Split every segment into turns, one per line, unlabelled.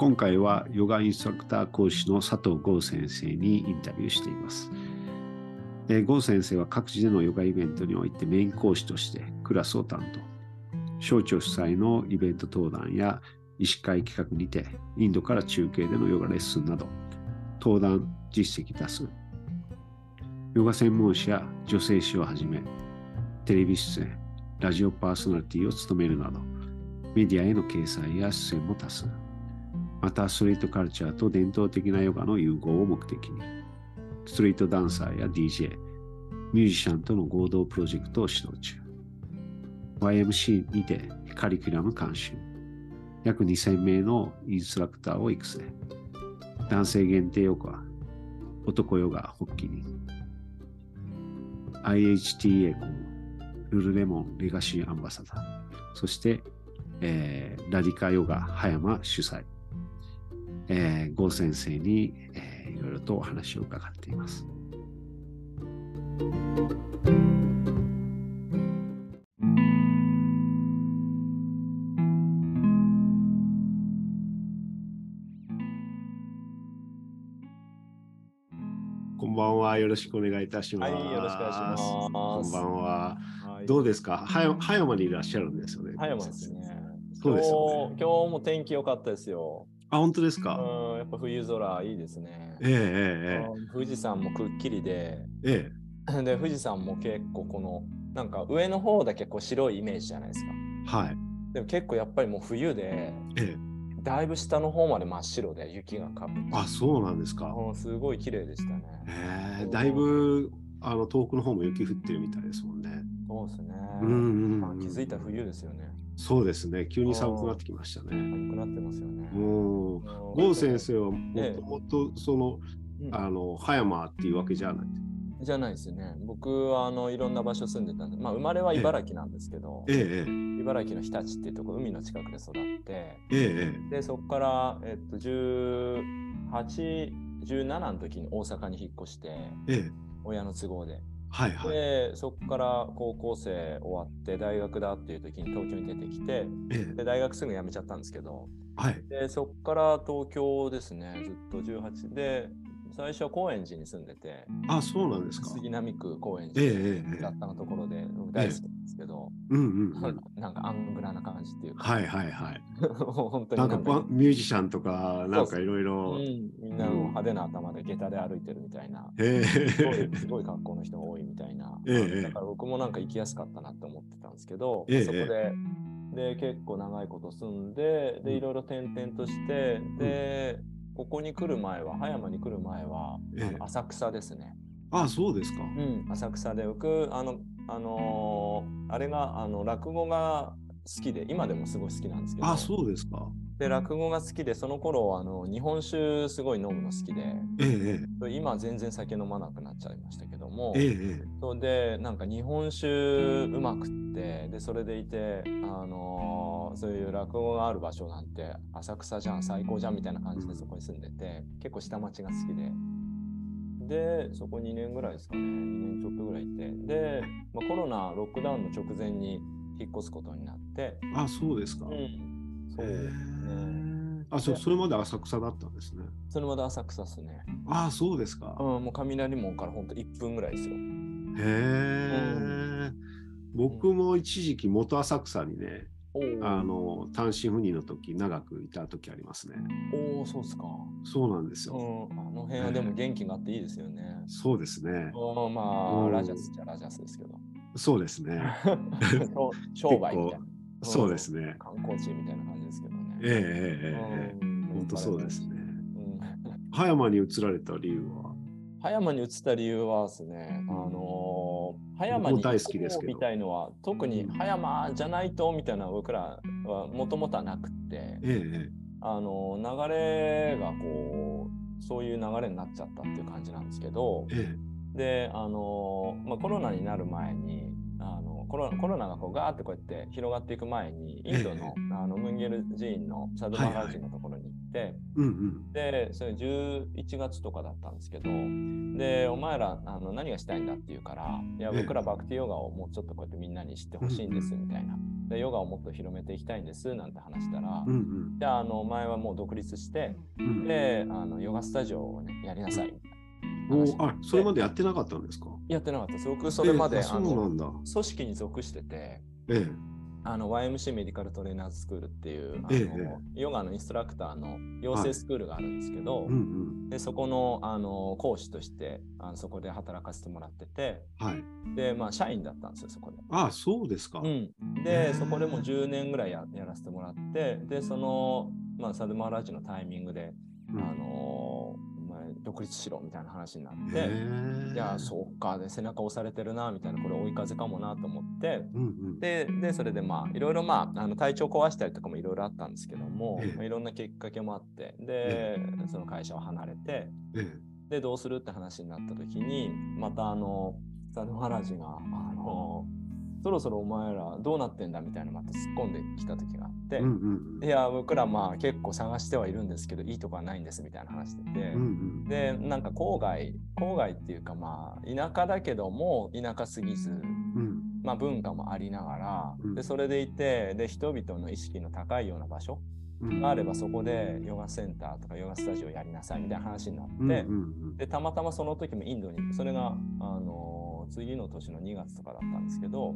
今回はヨガインストラクター講師の佐藤剛先生にインタビューしています。郷先生は各地でのヨガイベントにおいてメイン講師としてクラスを担当。省庁主催のイベント登壇や医師会企画にてインドから中継でのヨガレッスンなど登壇実績多数。ヨガ専門誌や女性誌をはじめテレビ出演、ラジオパーソナリティを務めるなどメディアへの掲載や出演も多数。またストリートカルチャーと伝統的なヨガの融合を目的にストリートダンサーや DJ ミュージシャンとの合同プロジェクトを指導中。YMC にてカリキュラム監修。約2000名のインストラクターを育成。男性限定ヨガ男ヨガ発起に IHTA コムルルレモンレガシーアンバサダー。そして、えー、ラディカヨガ葉山主催。えー、郷先生に、えー、いろいろとお話を伺っています。こんばんは。よろしくお願いいたします。
はい、よろしくお願いします。
こんばんは。はい、どうですか？葉山にいらっしゃるんですよね。
葉山ですね。
そうですよ
ね。今日も天気良かったですよ。
あ、本当ですか？
うん、やっぱ冬空いいですね。
えええ
え。富士山もくっきりで、
え
え。で、富士山も結構この、なんか上の方だけこう白いイメージじゃないですか。
はい。
でも結構やっぱりもう冬で、
ええ。
だいぶ下の方まで真っ白で雪がかぶって。
あ、そうなんですか。
うん、すごい綺麗でしたね。
ええ、だいぶあの遠くの方も雪降ってるみたいですもんね。
そうですね。
うんうん、
まあ、気づいた冬ですよね。
そうですね。急に寒くなってきましたね。
寒くなってますよね。
もう、郷先生はもともとその、ええ、あの葉山っていうわけじゃない？
じゃないですね。僕はあのいろんな場所住んでたんで、まあ生まれは茨城なんですけど、
ええ、
茨城の日立っていうところ、海の近くで育って、
ええ、
でそこから、えっと、18、17の時に大阪に引っ越して、
ええ、
親の都合で。
はいはい、
でそこから高校生終わって大学だっていう時に東京に出てきて、
ええ、
で大学すぐ辞めちゃったんですけど、
はい、
でそこから東京ですね。ずっと18で最初は高円寺に住んでて。
あそうなんですか。
杉並区高円寺だったのところで、大好きですけど、うんうん、なんかアングラな感じっていうか。
はいはいはい。
本当
になんかミュージシャンとかなんかいろいろ。
みんなも派手な頭で下駄で歩いてるみたいな、
す
ごいすごい格好の人が多いみたいな、だから僕もなんか行きやすかったなって思ってたんですけど、そこでで結構長いこと住んででいろいろ転々としてで、ここに来る前は葉山に来る前は、あの浅草ですね。
あそうですか。
うん、浅草で僕あのあのー、あれがあの落語が好きで今でもすごい好きなんですけど。
あそうですか。
で落語が好きでその頃あの日本酒すごい飲むの好きで、
ええ、
今全然酒飲まなくなっちゃいましたけども、
ええ、
それでなんか日本酒うまくってでそれでいて、あのー、そういう落語がある場所なんて浅草じゃん最高じゃんみたいな感じでそこに住んでて結構下町が好きで。で、そこ2年ぐらいですかね、2年ちょっとぐらいいて、で、まあ、コロナ、ロックダウンの直前に引っ越すことになって。
あ、そうですか。
うん、そうですね。
あ、そそれまで浅草だったんですね。
それまで浅草ですね。
あ、そうですか。
うん、もう雷門から本当1分ぐらいですよ。へ
え、うん、僕も一時期元浅草にね、あの単身赴任の時長くいた時ありますね。
おお、そうですか。
そうなんですよ、
うん。あの辺はでも元気があっていいですよね。
えー、そうですね。
おまあ、ラジャスじゃラジャスですけど。
そうですね。
商売みたいな。
そうですね。
観光地みたいな感じですけどね。
ええええええ。本当そうですね。葉山に移られた理由は？
葉山に移った理由はですね、あのー、葉山に
大好きです
みたいのは特に葉山じゃないとみたいな僕らはもともとはなくて、
ええ、
あのー、流れがこうそういう流れになっちゃったっていう感じなんですけど、
え
え、であのー、まあ、コロナになる前にあのコロコロナがこうガーってこうやって広がっていく前にインドの,、あのムンゲル寺院のサドマラジのところに行って、
うんうん。
で、それ11月とかだったんですけど、で、お前らあの何がしたいんだって言うから、いや、
ええ
僕らバクティヨガをもうちょっとこうやってみんなに知ってほしいんですみたいな。で、ヨガをもっと広めていきたいんですなんて話したら、
うんうん。
じゃあ、あの、お前はもう独立して、
うん、
で、あのヨガスタジオを、ね、やりなさいみたいな話
おあそれまでやってなかったんですか？
やってなかったです。僕、それまで、
ええあ
の。組織に属してて、
え
あの YMC メディカルトレーナーズスクールっていうあの、
ええ
ヨガのインストラクターの養成スクールがあるんですけど、
え。うんうん。
でそこのあの講師としてあのそこで働かせてもらってて
はい。
でまあ社員だったんですよそこで。
あそうですか。
うん、
へ
で
え
そこでもう10年ぐらいややらせてもらってでその、まあ、サドマーラジのタイミングで、
うん
あの独立しろみたいな話になっ
へ
て。
え
いやそうかで背中押されてるなみたいなこれ追い風かもなと思って
うんうん。
ででそれでまあいろいろまああの体調壊したりとかもいろいろあったんですけども、
ええ
まあいろんなきっかけもあってで、
え
その会社を離れて
ええ。
でどうするって話になった時にまたあのサドマラジがあのそろそろお前らどうなってんだみたいなまた突っ込んできた時があって、
うんうんうん。
いや僕らまあ結構探してはいるんですけどいいとこはないんですみたいな話してて。
うんうん。
でなんか郊外郊外っていうかまあ田舎だけども田舎すぎず、
うん
まあ、文化もありながら、
うん
でそれでいてで人々の意識の高いような場所
うん。
があればそこでヨガセンターとかヨガスタジオやりなさいみたいな話になって、
うんうん
でたまたまその時もインドにそれが、あの次の年の2月とかだったんですけど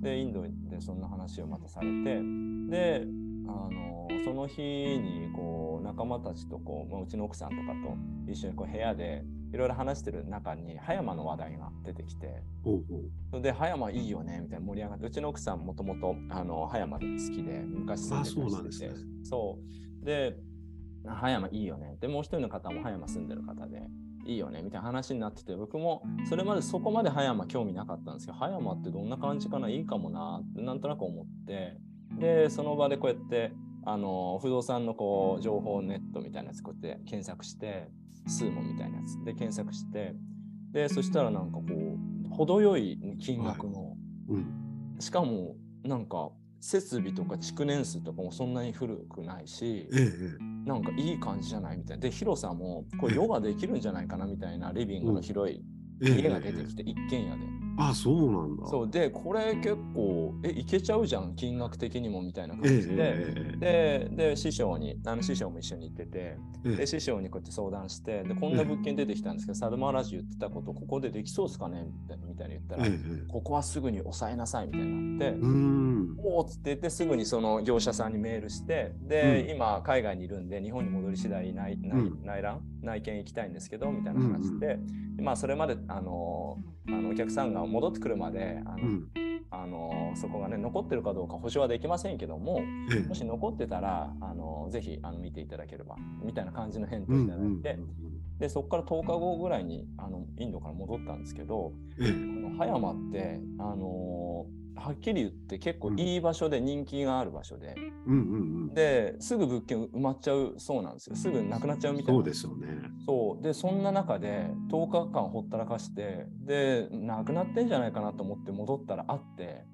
でインドでそんな話をまたされてで、あのその日にこう仲間たちとこう、まあ、うちの奥さんとかと一緒にこう部屋でいろいろ話してる中に葉山の話題が出てきて
ほうほう。
それで葉山いいよねみたいな盛り上がってうちの奥さんもともとあの葉山で好きで昔住んでたり
あそうなんです
して
ね。
てそう。で葉山いいよね。でもう一人の方も葉山住んでる方でいいよねみたいな話になってて僕もそれまでそこまで葉山興味なかったんですけど葉山ってどんな感じかないいかもなってなんとなく思って。でその場でこうやってあの不動産のこう情報ネットみたいなやつこうやって検索してスーモみたいなやつ。で検索して。でそしたらなんかこう程よい金額の、
うん。
しかもなんか設備とか築年数とかもそんなに古くないし
えええ
なんかいい感じじゃないみたいな。で広さもこれヨガできるんじゃないかなみたいなリビングの広い家が出てきて一軒家で
あそうなんだ。
そうでこれ結構えいけちゃうじゃん金額的にもみたいな感
ええ
じで。
ええ
でで師匠にあの師匠も一緒に行ってて
ええ
で師匠にこうやって相談してでこんな物件出てきたんですけど、サルマーラジ言ってたことここでできそうですかねみたいな言ったら、
ええええ。
ここはすぐに抑えなさいみたいになって、
うーん。
おおっつって言ってすぐにその業者さんにメールしてで、
うん。
今海外にいるんで日本に戻り次第内内,、
うん。
内覧内見行きたいんですけどみたいな話で、まあそれまであのあのお客さんが戻ってくるまであの、
うん。
あのそこがね残ってるかどうか保証はできませんけども
ええ。
もし残ってたらあのぜひあの見ていただければみたいな感じの返答
うん
をいただいて、でそこから10日後ぐらいにあのインドから戻ったんですけど
ええ。
この葉山ってあのはっきり言って結構いい場所で人気がある場所で、
うんうんうん。
ですぐ物件埋まっちゃうそうなんですよ。すぐなくなっちゃうみたいな。
そうですよね。
そう。でそんな中で10日間ほったらかしてでなくなってんじゃないかなと思って戻ったらあって。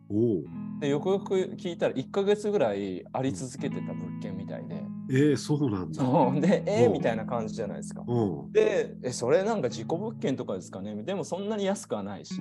でよくよく聞いたら1ヶ月ぐらいあり続けてた物件みたいで、
ええそうなんだ。
でえー、
うん
みたいな感じじゃないですか。
うん。
でえそれなんか自己物件とかですかね？でもそんなに安くはないし。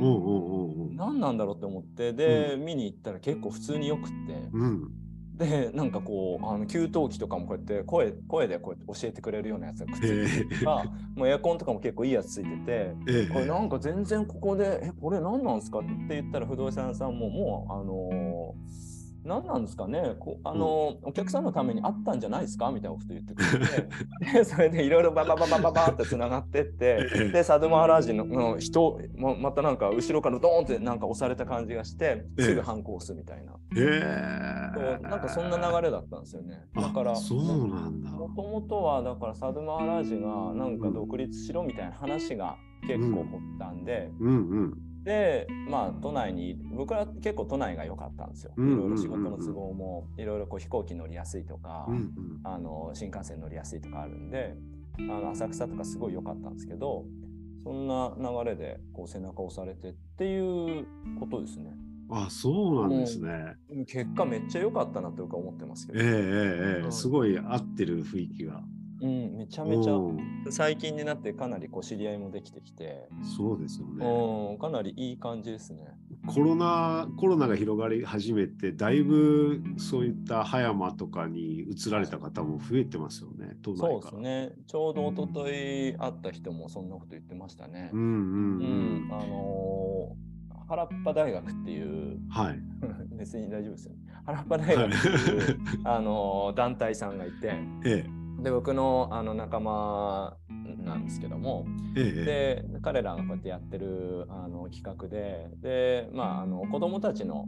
何なんだろうって思ってで、見に行ったら結構普通によくって、
うん。
でなんかこうあの給湯器とかもこうやって声声でこうやって教えてくれるようなやつがくっついて
え
るとか、もうエアコンとかも結構いいやつついてて。
ええ
これなんか全然ここで「えこれ何なんですか?」って言ったら不動産屋さんももうあのー何なんですかね？こあのーお客さんのためにあったんじゃないですか？みたいなこと言ってくれて。でそれでいろいろババババババってつながってって。
ええ。
でサドマーラージのの人ままたなんか後ろからドーンってなんか押された感じがして
ええ。
すぐ反抗するみたいな、
え。
そう
え
なんかそんな流れだったんですよね。だから
あそうなんだ。
もともとはだからサドマーラージがなんか独立しろみたいな話が結構発端で、
うんうん。
でまあ都内に僕は結構都内が良かったんですよ。いろいろ仕事の都合もいろいろこう飛行機乗りやすいとか、
うんうん。
あの新幹線乗りやすいとかあるんであの浅草とかすごい良かったんですけどそんな流れでこう背中を押されてっていうことですね。
あそうなんですね。
結果めっちゃ良かったなというか思ってますけど。
ええええええ
うん
すごい合ってる雰囲気が。
うん、めちゃめちゃ
うん
最近になってかなりこう知り合いもできてきて、
そうですよね。
うん、かなりいい感じですね。
コロナコロナが広がり始めてだいぶそういった葉山とかに移られた方も増えてますよね都
そう
内から。
ですね。ちょうど一昨日会った人もそんなこと言ってましたね
う。んうん
う
うん。
ん、あのー原っぱ大学っていう、
はい。
別に大丈夫ですよね。原っぱ大学っていう、あのー団体さんがいて、
え
で、僕のあの仲間なんですけども、
えええ。
で、彼らがこうやってやってるあの企画で、で、まあ、あの子供たちの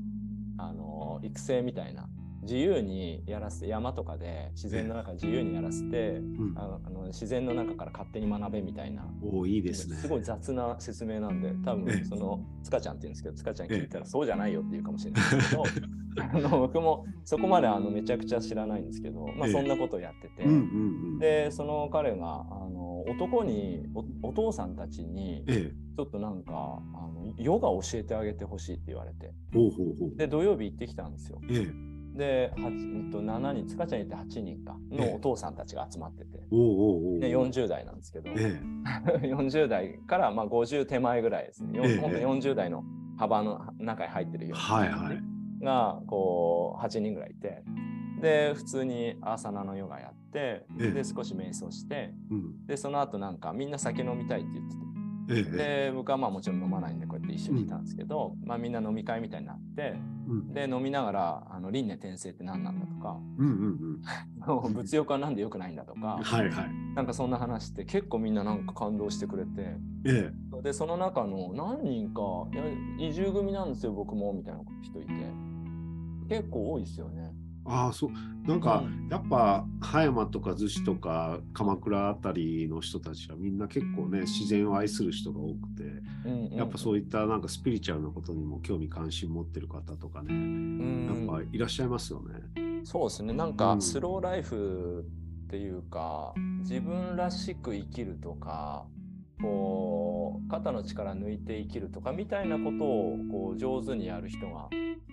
あの育成みたいな、自由にやらせて、山とかで自然の中自由にやらせて、
うん。
あのあの自然の中から勝手に学べみたいな。
おおいいですね。
すごい雑な説明なんで、多
ええ。
分その塚ちゃんって言うんですけど、塚ちゃん聞いたらそうじゃないよって言うかもしれないですけど、あの僕もそこまであのめちゃくちゃ知らないんですけど、まあ
ええ。
そんなことをやってて。で、その彼があの男にお、お父さんたちに、
ええ。
ちょっとなんかあのヨガ教えてあげてほしいって言われて、
ほうほうほう。
で、土曜日行ってきたんですよ。
ええ
で、えっと、7人、塚ちゃんいて8人か
ええ。
のお父さんたちが集まってて、
おうおうおう。
で40代なんですけど、
え
40 代からまあ50手前ぐらいですね。よ
ええ。
本当に40代の幅の中に入ってる
え
ような
はいはい。
がこう8人ぐらいいて。で普通にアーサナのヨガやって
ええ。
で少し瞑想して。
うん。
でその後なんかみんな酒飲みたいって言ってて
えええ
で僕はまあもちろん飲まないんでこうやって一緒にいたんですけど、まあみんな飲み会みたいになって
うん
で飲みながらあの輪廻転生って何なんだとか
うんうんうん。
物欲はなんで良くないんだとか
はいはい。
なんかそんな話って結構みんななんか感動してくれて
ええ
でその中の何人か移住組なんですよ僕もみたいな人いて結構多いですよね。
ああそう。なんか、
うん。
やっぱ葉山とか逗子とか鎌倉あたりの人たちはみんな結構ね自然を愛する人が多くて
うんうん。
やっぱそういったなんかスピリチュアルなことにも興味関心持ってる方とかね
うん。
やっぱいらっしゃいますよね。
そうですね。なん
うん。
かスローライフっていうか自分らしく生きるとかこう肩の力抜いて生きるとかみたいなことをこう上手にやる人が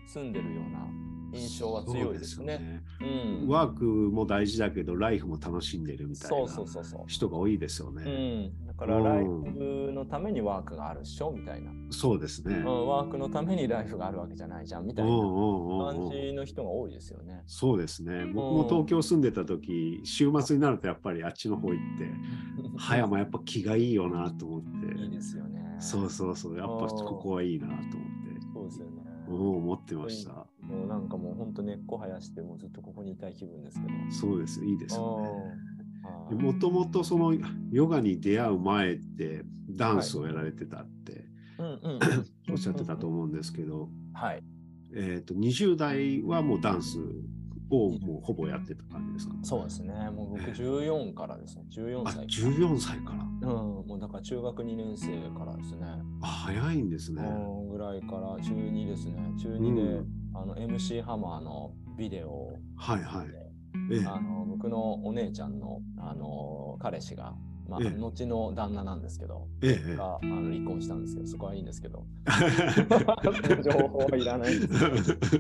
住んでるような印象は強いですね。
そうよね
うん、
ワークも大事だけどライフも楽しんでるみたいな
そうそうそう。
人が多いですよ
う
ね。
ん、だからライフのためにワークがあるっしょみたいな、
そうですね。
うん、ワークのためにライフがあるわけじゃないじゃんみたいな感じの人が多いですよね。
そうですね。僕も東京住んでた時、週末になるとやっぱりあっちの方行って、葉山やっぱ気がいいよなと思って。
いいですよね。
そうそうそう。やっぱここはいいなと思って。
そうですよね。
うん思ってました。
もうなんかもう本当根っこ生やしてもうずっとここにいたい気分ですけど。
そうです。いいですよね。
うん
もともとそのヨガに出会う前ってダンスをやられてたって おっしゃってたと思うんですけど、
はい。
えっと20代はもうダンスをもうほぼやってた感じですか？
そうですね。もう僕14からですね。14
あ
歳から。
14歳から。
うん、もうだから中学2年生からですね。
あ早いんですね。
うんぐらいから中2ですね。中2で、
うん
あの MC ハマーのビデオを
はいはい。
あの僕のお姉ちゃんのあの彼氏が、まあ、
ええ。
後の旦那なんですけど、があの離婚したんですけど、そこはいいんですけど、
え
情報はいらないんですけ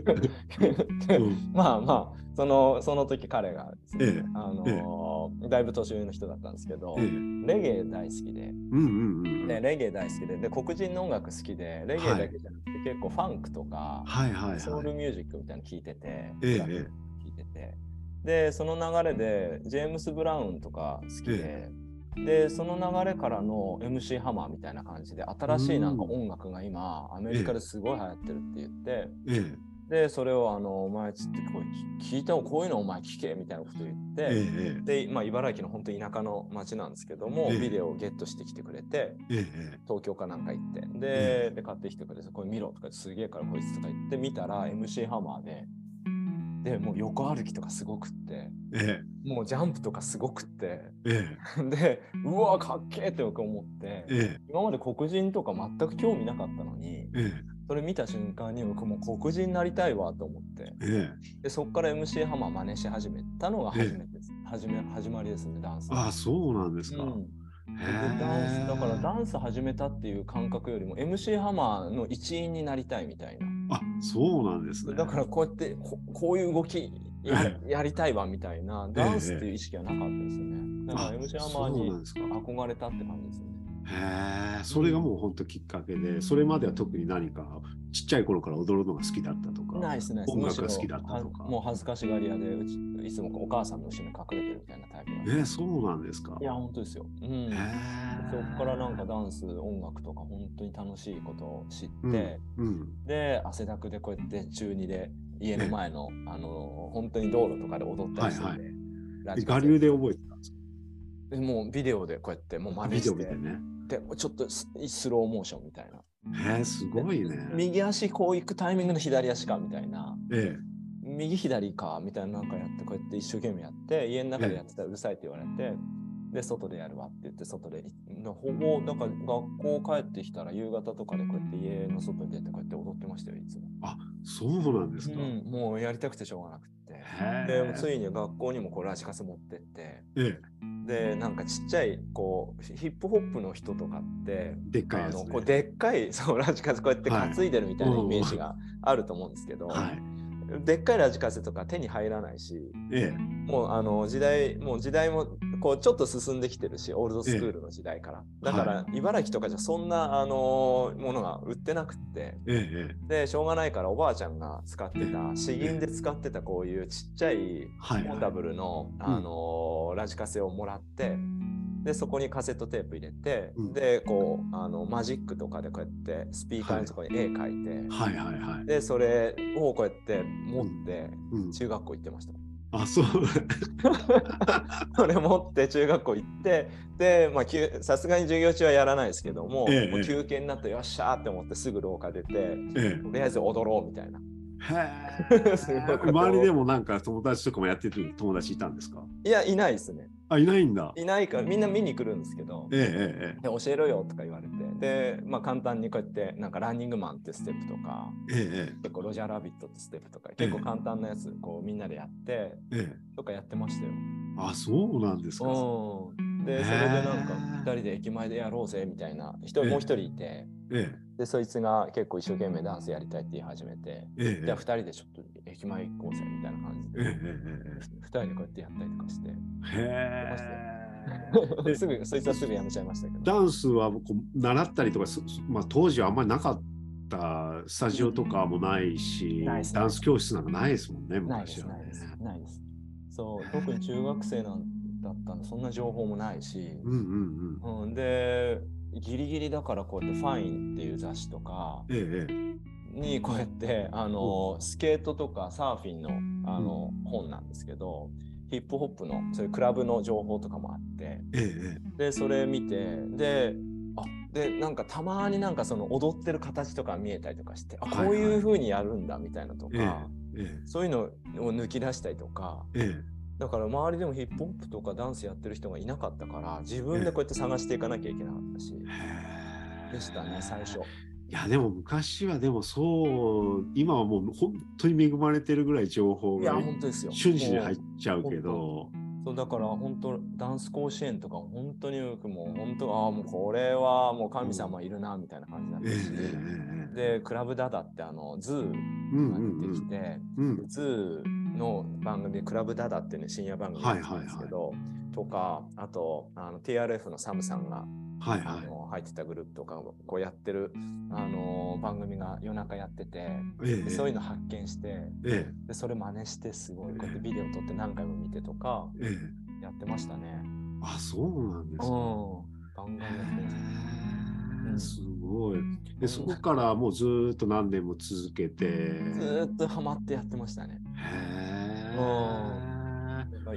ど
うん。
まあまあ、そのその時彼がですね、
ええ。
あのだいぶ年上の人だったんですけど、
ええ。
レゲエ大好きで、
うんうんうん。
でレゲエ大好きで。で、黒人の音楽好きで、レゲエだけじゃなくて、結構ファンクとか、
はいはいはい。
ソウルミュージックみたいなの聞いてて、聞いてて、で、その流れで、ジェームス・ブラウンとか好きで、で、その流れからの MC ハマーみたいな感じで、新しいなんか音楽が今、アメリカですごい流行ってるって言って、
え
で、それをあの、お前つってこう聞いたこういうのお前聞けみたいなこと言っ
え
て、
ええ
で、まあ、茨城の本当田舎の町なんですけども、
ええ。
ビデオをゲットしてきてくれて、東京かなんか行って、
え
で、で買ってきてくれて、これ見ろとかすげえからこいつとか言って見たら MC ハマーで、で、もう横歩きとかすごくって、
え
もうジャンプとかすごくって、
ええ。
で、うわ、かっけえって僕思って、
ええ。
今まで黒人とか全く興味なかったのに、
ええ。
それ見た瞬間に僕もう黒人になりたいわと思って、
ええ。
でそこから MC ハマー真似し始めたのが初めてです。始め始まりですね、ダンスの。
ああそうなんですか。
うん。ダンスだからダンス始めたっていう感覚よりも MC ハマーの一員になりたいみたいな。
あそうなんですね。
だからこうやってここういう動きや
え
やりたいわみたいなダンスっていう意識はなかったですよね。だから M シャーマン
そう
に。憧れたって感じですよね。
へえ、それがもう本当きっかけで、それまでは特に何かちっちゃい頃から踊るのが好きだったとか。
ナイスナイス。
音楽が好きだったとか
はもう恥ずかしがり屋でうち、いつもお母さんの後ろに隠れてるみたいなタイプなんで
えー、そうなんですか。
いや、本当ですよ。うん。
へ
そ
え。
こからなんかダンス、音楽とか本当に楽しいことを知って、
うんうん。
で、汗だくでこうやって中2で家の前の、あの、本当に道路とかで踊ったりしてて、
はい
ラジカセ
我流で覚えてたんですか？
でもうビデオでこうやってもう真似
ビ
して
デオ見てね。
でちょっとススローモーションみたいな。
へえ、すごいね。
右足こう行くタイミングの左足かみたいな。
え
右左かみたいななんかやってこうやって一生懸命やって家の中でやってたらうるさいって言われてで外でやるわって言って外でなほぼだから学校帰ってきたら夕方とかでこうやって家の外に出てこうやって踊ってましたよいつも、
え。そうなんですか。
うん、もうやりたくてしょうがなくって
へ
で。ついに学校にもこうラジカセ持ってって
え
でなんかちっちゃいこうヒップホップの人とかって
え。でっかいね。
あのこうでっかい そうラジカセこうやって
はい
担いでるみたいなイメージがあると思うんですけど、
はい。
でっかいラジカセとか手に入らないし
え
もうあの時代もう時代もこうちょっと進んできてるしオールドスクールの時代から、だから、
は
茨城とかじゃそんなあのものが売ってなくって。でしょうがないからおばあちゃんが使ってた詩吟で使ってたこういうちっちゃい
はい、
ポータブルの、
ん。
あのラジカセをもらってでそこにカセットテープ入れて、
うん。
でこうあのマジックとかでこうやってスピーカーのところに絵描いて、
はいはいはい。
でそれをこうやって持って
うん、
中学校行ってました。
あ、そう。
これ持って中学校行ってでさすがに授業中はやらないですけども,、
ええ
もう休憩になってよっしゃーって思ってすぐ廊下出て
え
とりあえず踊ろうみたいな。
周りでもなんか友達とかもやってる友達いたんですか？
いやいないですね。
あ、いないんだ。
いないからみんな見に来るんですけど。
ええええ
で教えろよとか言われてで、まあ、簡単にこうやってなんかランニングマンってステップとか
えええ
結構ロジャーラビットってステップとか結構簡単なやつこうみんなでやって
えええ。
とかやってましたよ。
あ、そうなんですか。
うん、でそれでなんか2人で駅前でやろうぜみたいな人
ええ
もう一人いて
え
でそいつが結構一生懸命ダンスやりたいって言い始めて
えええ。
じゃあ2人でちょっと駅前行こうぜみたいな感じ
ええ
で
え
2人でこうやってやったりとかして
えええ。へえ。
すぐそいつはすぐやめちゃいましたけど。
ダンスはこう習ったりとか、すまあ、当時はあんまりなかったスタジオとかもないし、
ないですね
ダンス教室なんかないですもんね、
ないです、
昔はね
ないです。ないです。そう、特に中学生なんだったんで、そんな情報もないし、
うんうんうん。
うん、で、ギリギリだからこうやってファインっていう雑誌とか。にこうやって、あの、スケートとかサーフィンのあの本なんですけど、ヒップホップのそういうクラブの情報とかもあって、で、それ見て、で、あでなんかたまになんかその踊ってる形とか見えたりとかして、あこういう風にやるんだみたいなとか、そういうのを抜き出したりとか、
ええ
だから周りでもヒップホップとかダンスやってる人がいなかったから自分でこうやって探していかなきゃいけなかったし、でしたね最初。
いやでも昔はでもそう今はもう本当に恵まれてるぐらい情報
いや
が
本当ですよ。
瞬時に入っ
も
ちゃうけど。
うそうだから本当ダンス甲子園とか本当によくもう本当ああもうこれはもう神様いるなみたいな感じだっ
ええ
たし、
ええ。
でクラブダダってあの ZOO
うん
が
うん
出てきて、
うんうん
ZOO の番組クラブダダっていうね深夜番組なんですけど、とかあとあの TRF のサムさんが
はいはい。
あの入ってたグループとかをこうやってるあの番組が夜中やってて
ええ。
でそういうの発見して
ええ。
でそれ真似してすごいこうやってビデオ撮って何回も見てとか
ええ。
やってましたね。
あそうなんですか。
うん。ガンガンやって
すごい。でそこからもうずーっと何年も続けて。
ずーっとハマってやってましたね。
へえ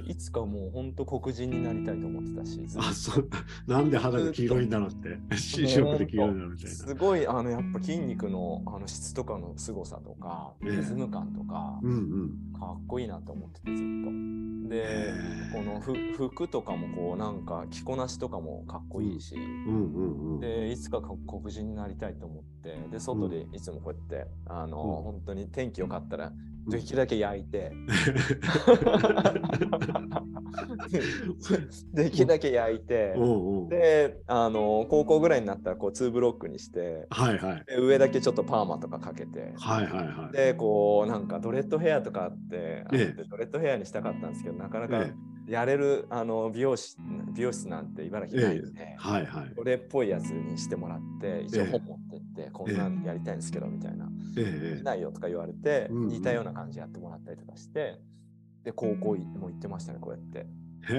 いつかもう本当黒人になりたいと思ってたし、
あそう。なんで肌が黄色いんだろうって。白くて黄色いんだろうみたいな
すごいあのやっぱ筋肉のあの質とかの凄さとか
ええ。
リズム感とか
うんうん。
かっこいいなと思っててずっと。でこのふ服とかもこうなんか着こなしとかもかっこいいし、
うんうんうん。
でいつかか黒人になりたいと思ってで外でいつもこうやってあの、
うん。
本当に天気良かったらできるだけ焼いて、できるだけ焼いて。であの高校ぐらいになったらこう2ブロックにして
はいはい。
で上だけちょっとパーマとかかけて。
はいはいはい。
でこうなんかドレッドヘアとかあってあって
え
ドレッドヘアにしたかったんですけどなかなか
え
やれるあの美容師美容室なんて茨城ないんで、
はいはい。
これっぽいやつにしてもらって一応本持ってって、こんなんやりたいんですけどみたいな、
ええ
ないよとか言われて、
うんうん。
似たような感じやってもらったりとかしてで高校いもう行ってましたねこうやって。で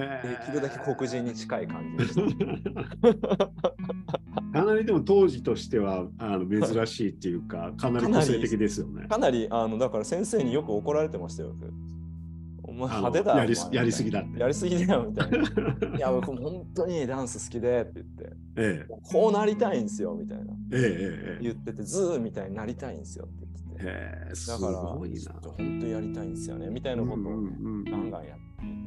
きるだけ黒人に近い感じでした。
かなりでも当時としてはあの珍しいっていうか、かなり個性的ですよね。
かなりあのだから先生によく怒られてましたよお前派手だよ。
やりやりすぎだって。
やりすぎだよみたいな。いや僕本当にダンス好きでって言って。
え
こうなりたいんですよみたいな。
えええええ
言ってて ZOO みたいになりたいんですよって言ってて。
えへえす
だから
ごいな。
本当やりたいんですよねみたいなことを。ね、
うんうんうん。
ガンガンやっ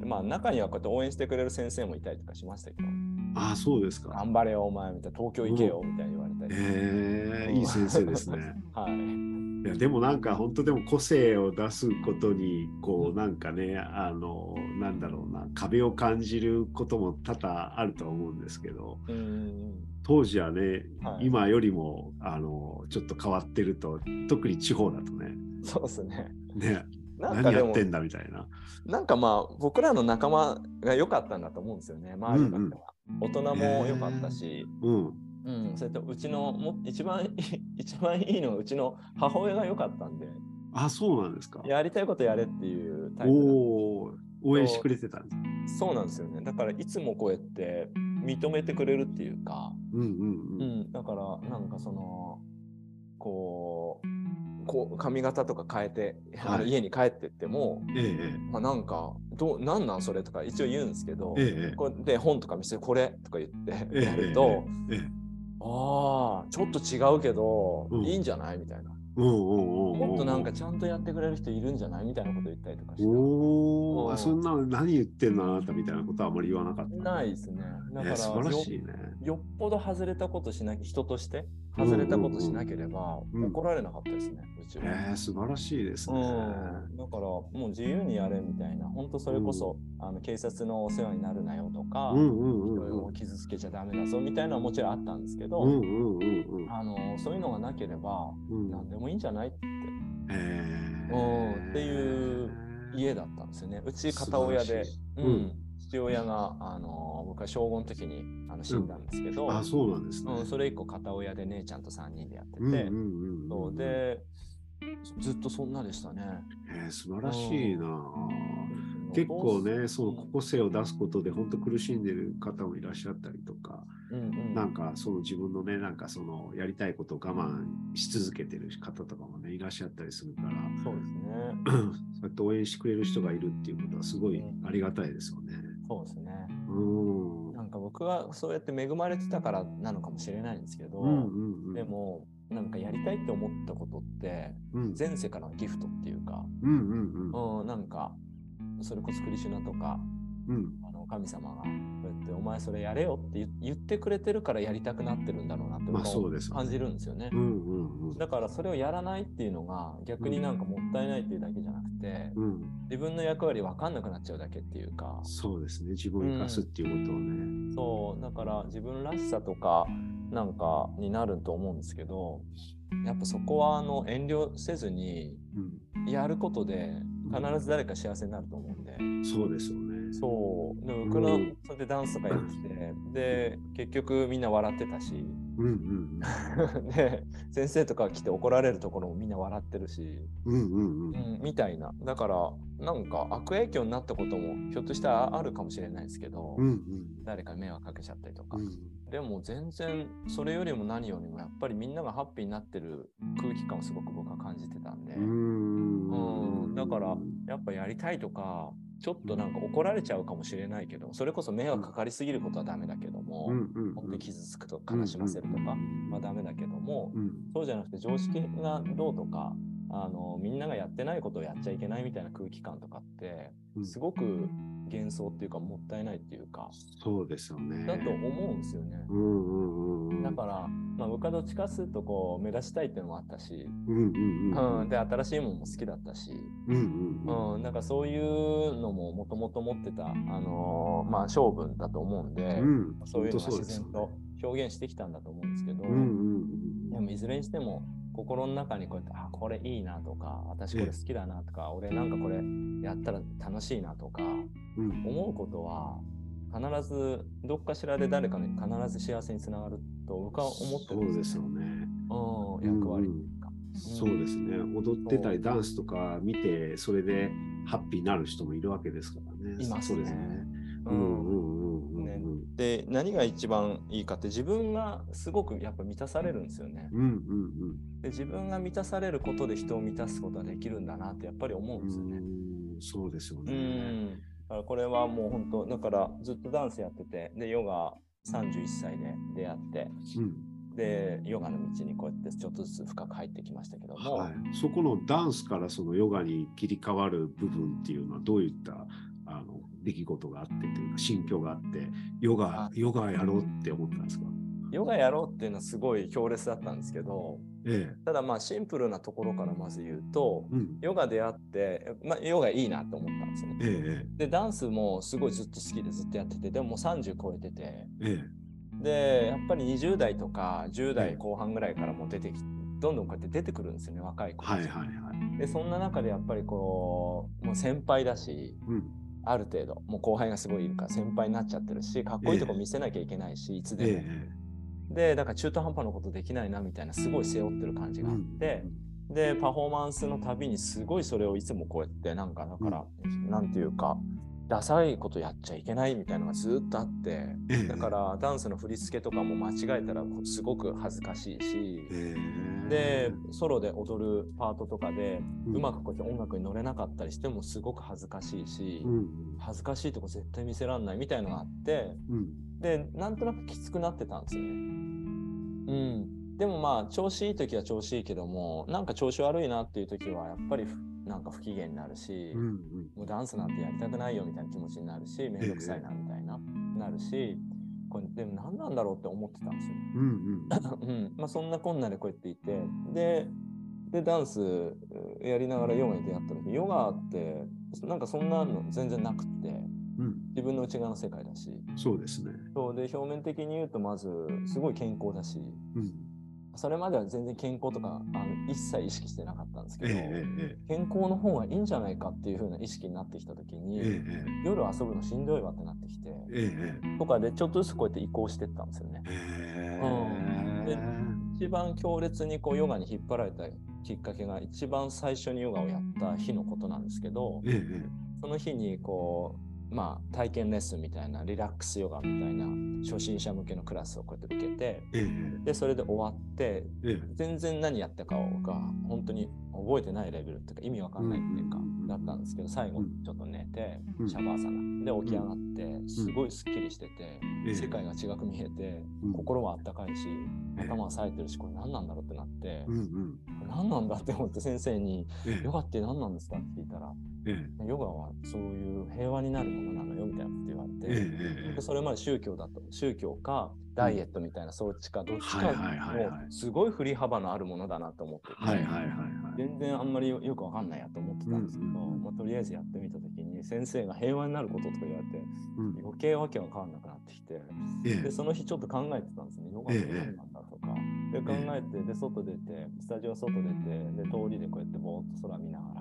て。まあ中にはこうやって応援してくれる先生もいたりとかしましたけど。
ああ、そうですか。
頑張れよお前みたいな。東京行けよみたいに言われたり、
ええいい先生ですね。
はい
いやでもなんか本当でも個性を出すことにこうなんかねあのなんだろうな壁を感じることも多々あるとは思うんですけど
うん
当時はね、
はい。
今よりもあのちょっと変わってると特に地方だとね。
そうですね。
ね
なんかでも
何やってんだみたいな。
なんかまあ僕らの仲間が良かったんだと思うんですよね周りの方は、大人も良かったし、
うん
うん、それとうちのも一番 一番いいのはうちの母親が良かったんで。
あそうなんですか。
やりたいことやれっていうタイプだ
おお応援してくれてたんです。
そうなんですよね。だからいつもこうやって認めてくれるっていうか、
うんうん
う
うん。
ん、だからなんかそのこうこう髪型とか変えて、あの
はい。
家に帰ってっても、
ええ
まあ、なんかどうなんなんそれとか一応言うんですけど、
ええええ。
これで本とか見せてこれとか言って
ええ
やると、
ええええ
ああちょっと違うけど、
うん。
いいんじゃない？みたいな。
うんうんうんうん
もっとなんかちゃんとやってくれる人いるんじゃない？みたいなこと言ったりとかして。
おそんなの何言ってんの？あなたみたいなことはあまり言わなかった。
ないですね。だから
えー素晴ら
よ
しいね。
よっぽど外れたことしなき人として外れたことしなければ
うん
怒られなかったですね、うちは。
えー、素晴らしいですね。
うん、だからもう自由にやれみたいな本当それこそ、あの警察のお世話になるなよとか、
うんうんうん
人を傷つけちゃダメだぞみたいなのはもちろんあったんですけど、
うんうんうんうん。
あのそういうのがなければ
うん。
何でもいいんじゃないって。っていう家だったんですよね。うち片親で。うん父親があの僕は小5の時にあの死んだんですけど、
あ、そうなんですね。
うん、それ以降片親で姉ちゃんと3人でやってて、
うんうん
でずっとそんなでしたね。
えー、素晴らしいな。結構ね、その個性を出すことで本当苦しんでる方もいらっしゃったりとか、
うんうん、
なんかその自分のね、なんかそのやりたいことを我慢し続けてる方とかもね、いらっしゃったりするから、
そうですね。
そうやって応援してくれる人がいるっていうことはすごいありがたいですよね。
そうですね。
うん。
なんか僕はそうやって恵まれてたからなのかもしれないんですけど、
うんうんうん、
でもなんかやりたいって思ったことって
うん、
前世からのギフトっていうか、
うんうんうん
うん、なんかそれこそクリシュナとか
うん
あの神様がって「お前それやれよ」って言言ってくれてるからやりたくなってるんだろうなって感じるんですよね。
うんうんうん。
だからそれをやらないっていうのが逆になんかもったいないっていうだけじゃなくて、
うん、
自分の役割分かんなくなっちゃうだけっていうか。
そうですね。自分を生かすっていうことをね、
そう。だから自分らしさとかなんかになると思うんですけどやっぱそこはあの遠慮せずに
うん。
やることで必ず誰か幸せになると思うんで。
そうですよね
そう。で僕の、
うん
それでダンスとかやっててで結局みんな笑ってたし。
うんうん
で先生とか来て怒られるところもみんな笑ってるし、
うんうんうん。
うん、みたいな。だからなんか悪影響になったこともひょっとしたらあるかもしれないですけど、
うんうん。
誰かに迷惑かけちゃったりとか、
うん。
でも全然それよりも何よりもやっぱりみんながハッピーになってる空気感をすごく僕は感じてたんで、
うん。
うん。だからやっぱやりたいとかちょっとなんか怒られちゃうかもしれないけどそれこそ迷惑かかりすぎることはダメだけども、本当に傷つくと悲しませるとかはダメだけども、
うん。
そうじゃなくて常識がどうとかあのみんながやってないことをやっちゃいけないみたいな空気感とかって
うん。
すごく幻想っていうかもったいないっていうか。
そうですよね。
だと思うんですよね。
うんうんうん
だから、まあ、僕はどっちかするとこう目立ちたいっていうのもあったし、
うんうんうん
うん、で新しいものも好きだったし、
うんうんうん。
うん、なんかそういうのももともと持ってた、あのーまあ、性分だと思うんで、
うん。
そういうのが自然と表現してきたんだと思うんですけど、
うんうん。
でもいずれにしても心の中にこうやって、あ、これいいなとか、私これ好きだなとか、俺なんかこれやったら楽しいなとか、
うん
思うことは、必ずどっかしらで誰かに必ず幸せにつながると僕は思ってる
そうで
んですすよ。
よね。
うん、役割
うん
が。
そうですね。踊ってたりダンスとか見て、それでハッピーになる人もいるわけですからね。
います
そうですね。
ね。
うんうん。
で何が一番いいかって自分がすごくやっぱ満たされるんですよね。
うんうん
で自分が満たされることで人を満たすことができるんだなってやっぱり思うん
うん。
ですよね。
うんそうですよ
う
ね。
ん。だからこれはもう本当だからずっとダンスやっててでヨガ31歳で出会って
うん
でヨガの道にこうやってちょっとずつ深く入ってきましたけども、
はい、そこのダンスからそのヨガに切り替わる部分っていうのはどういった出来事があってというか心境があってヨガ
あ
ヨガやろうって思ったんですか？
ヨガやろうっていうのはすごい強烈だったんですけど
え
ただまあシンプルなところからまず言うと
え。うん。
ヨガであって、まあ、ヨガいいなと思ったんですよね。
ええ
でダンスもすごいずっと好きでずっとやっててでももう30超えてて
ええ。
でやっぱり20代とか10代後半ぐらいからも出てきどんどんこうやって出てくるんですよね若い子
はいはいはい。
でそんな中でやっぱりこうもう先輩だし
うん。
ある程度もう後輩がすごいいるから先輩になっちゃってるしかっこいいとこ見せなきゃいけないし、いつでも、
ええ。
でだから中途半端なことできないなみたいなすごい背負ってる感じがあって、でパフォーマンスのたびにすごいそれをいつもこうやってなんかだから、なんていうかダサいことやっちゃいけないみたいなのがずっとあって
ええ。
だからダンスの振り付けとかも間違えたらすごく恥ずかしいし
ええ。
でソロで踊るパートとかで
うん。
うまくこうやって音楽に乗れなかったりしてもすごく恥ずかしいし
うん
恥ずかしいとこ絶対見せらんないみたいのがあって
うん。
でなんとなくきつくなってたんですよね。うん、でもまあ調子いい時は調子いいけどもなんか調子悪いなっていう時はやっぱりふなんか不機嫌になるし、
うんうん。
もうダンスなんてやりたくないよみたいな気持ちになるしめんどくさいなみたいな、なるしこれでも何なんだろうって思ってたんですよ。
うん
うん。まあ、そんなこんなでこうやっていてででダンスうやりながらヨガに出会った時ヨガってなんかそんなの全然なくって
うんうん。
自分の内側の世界だし。
そうですね。
そうで表面的に言うとまずすごい健康だし。
うん
それまでは全然健康とかあの一切意識してなかったんですけど、
えええ
健康の方がいいんじゃないかっていう風な意識になってきた時に、
えええ
夜遊ぶのしんどいわってなってきてとかでちょっとずつこうやって移行してったんですよね。
え。
うん。で
え
一番強烈にこうヨガに引っ張られたきっかけが一番最初にヨガをやった日のことなんですけど
ええ。
その日にこうまあ体験レッスンみたいなリラックスヨガみたいな初心者向けのクラスをこうやって受けて
ええ。
でそれで終わって
ええ。
全然何やったかが本当に覚えてないレベルっていうか意味わかんないっていうかだったんですけど最後ちょっと寝て
うん。
シャバーサナで起き上がってすごいスッキリしてて
ええ
世界が違く見えて
うん。
心はあったかいし
ええ。
頭は冴えてるしこれ何なんだろうってなって
うんうん。
何なんだって思って先生に
え「
ヨガって何なんですか?」って聞いたら
ええ「
ヨガはそういう平和になるものなのよ」みたいなこと言われて。それまで宗教だと宗教かダイエットみたいなそっちかどっちかのすごい振り幅のあるものだなと思って。全然あんまりよよくわかんないやと思ってたんですけど、まあ、とりあえずやってみた時に先生が平和になることとか言われて
うん。
余計わけわかんなくなってきて
え
でその日ちょっと考えてたんですね。ヨガって何なんだとか。で考えてで外出てスタジオ外出てで通りでこうやってぼーっと空見ながら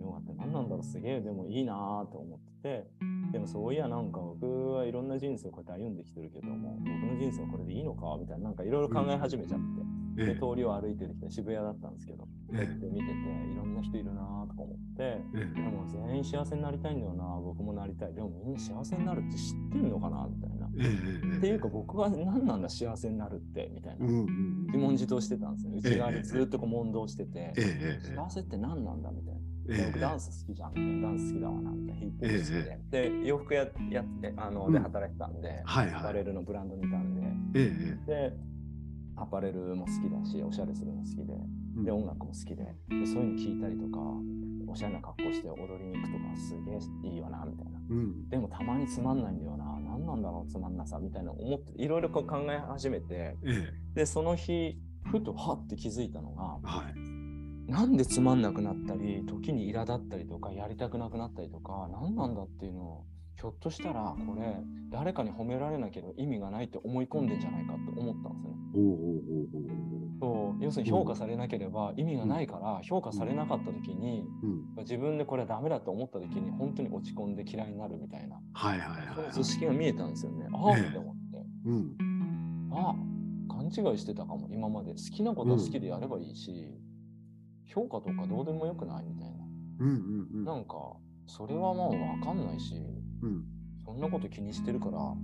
ヨガって何なんだろうすげえでもいいなーって思っててでもそういやなんか僕はいろんな人生をこうやって歩んできてるけども僕の人生はこれでいいのかみたいななんかいろいろ考え始めちゃって、
え
で通りを歩いてる人渋谷だったんですけど
え
見てていろんな人いるなーとか思って
ええ
でも全員幸せになりたいんだよな僕もなりたいでもみんな幸せになるって知ってんのかなみたいな。
ええ
っていうか僕は何なんだ幸せになるってみたいな自問自答してたんですよね。内側でずっとこう問答してて、幸せって何なんだみたいな。
ええ
僕ダンス好きじゃんみたいな。ダンス好きだわなみたいな。ヒップホップ好きで。で、洋服ややって、あの、で
うん
働いてたんで、
はいはい。
アパレルのブランドにいたんで、
ええ
で、アパレルも好きだし、おしゃれするの好きで、
うん。
で、音楽も好きで、でそういうの聞いたりとか、おしゃれな格好して踊りに行くとか、すげえいいよな、みたいな。
うん。
でもたまにつまんないんだよな。何なんだろう、つまんなさ、みたいな思って、いろいろこう考え始めて、
え
で、その日、ふとはって気づいたのが、
えはい。
なんでつまんなくなったり、時に苛立ったりとか、やりたくなくなったりとか、何なんだっていうのを、ひょっとしたら、これ、誰かに褒められなければ意味がないって思い込んでんじゃないかって思ったんですよね。そう要するに評価されなければ意味がないから、評価されなかった時に、
うん。
自分でこれはダメだと思った時に本当に落ち込んで嫌いになるみたいな、
はいはい
その
はい。
図式が見えたんですよね。ああ
ええ
って思って。
うん。
あ勘違いしてたかも今まで好きなことは好きでやればいいし、評価とかどうでもよくないみたい
うんうんうん。
ななんかそれはもう分かんないし
うん
そんなこと気にしてるから好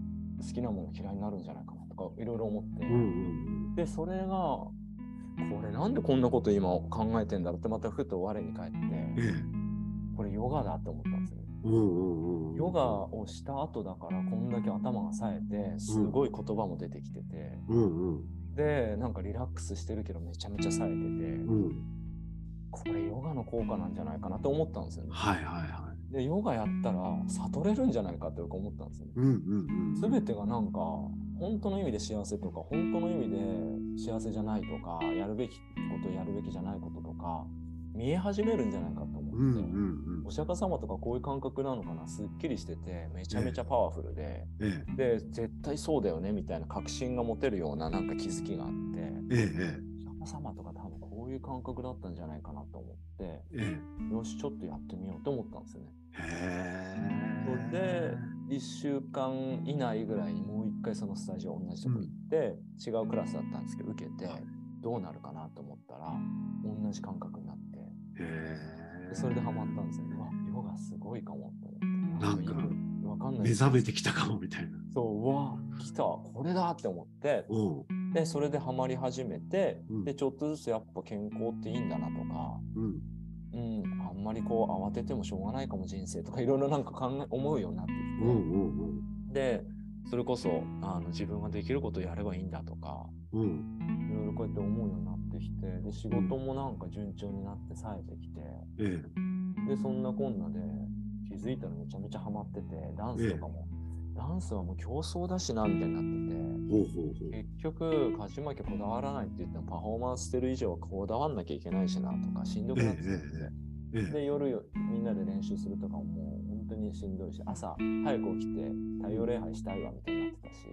きなもの嫌いになるんじゃないかなとかいろいろ思って、
うんうん
でそれがこれなんでこんなこと今考えてんだろうってまたふと我に返って。これヨガだって思ったんですよね。
うんうんうん。
ヨガをした後だからこんだけ頭が冴えてすごい言葉も出てきてて、
うんうん。
でなんかリラックスしてるけどめちゃめちゃ冴えてて、
うん。
これヨガの効果なんじゃないかなと思ったんですよね。
はいはいは
でヨガやったら悟れるんじゃないかって僕思ったんですよね。
い。うんうんうん。
全てがなんか本当の意味で幸せとか本当の意味で幸せじゃないとかやるべきことやるべきじゃないこととか見え始めるんじゃないかと思って、
うんうん
お釈迦様とかこういう感覚なのかな？すっきりしててめちゃめちゃパワフルで、
うん。え
で絶対そうだよねみたいな確信が持てるようななんか気づきがあって
え。ええ
お釈迦様とか多分こういう感覚だったんじゃないかなと思って
ええ。え
よしちょっとやってみようと思ったんですよね。
え。
それで1週間以内ぐらいにもう一回そのスタジオ同じとこ行って、違うクラスだったんですけど受けてどうなるかなと思ったら同じ感覚になってそれでハマったんですよわヨガすごいかもと思って。
なんか
わかん
え。
ない
目覚めてきたかもみたいな。
そううわ来たこれだって思って
うん。
でそれでハマり始めて、
うん
でちょっとずつやっぱ健康っていいんだなとか、
うん。
うん、あんまりこう慌ててもしょうがないかも人生とかいろいろなんか考え思うようになってきて。
うんうん
でそれこそあの自分ができることをやればいいんだとか
うん。うん。
いろいろこうやって思うようになってきてで仕事もなんか順調になって冴えてきて
え
でそんなこんなで気づいたらめちゃめちゃハマっててダンスとかも、ダンスはもう競争だしなみたいになってて
え。ほうほうほう。
結局勝ち負けこだわらないって言ってもパフォーマンスしてる以上はこだわんなきゃいけないしなとかしんどくなってきて、
えええ
で夜よみんなで練習するとかももう本当にしんどいし朝早く起きて太陽礼拝したいわみたいになってたし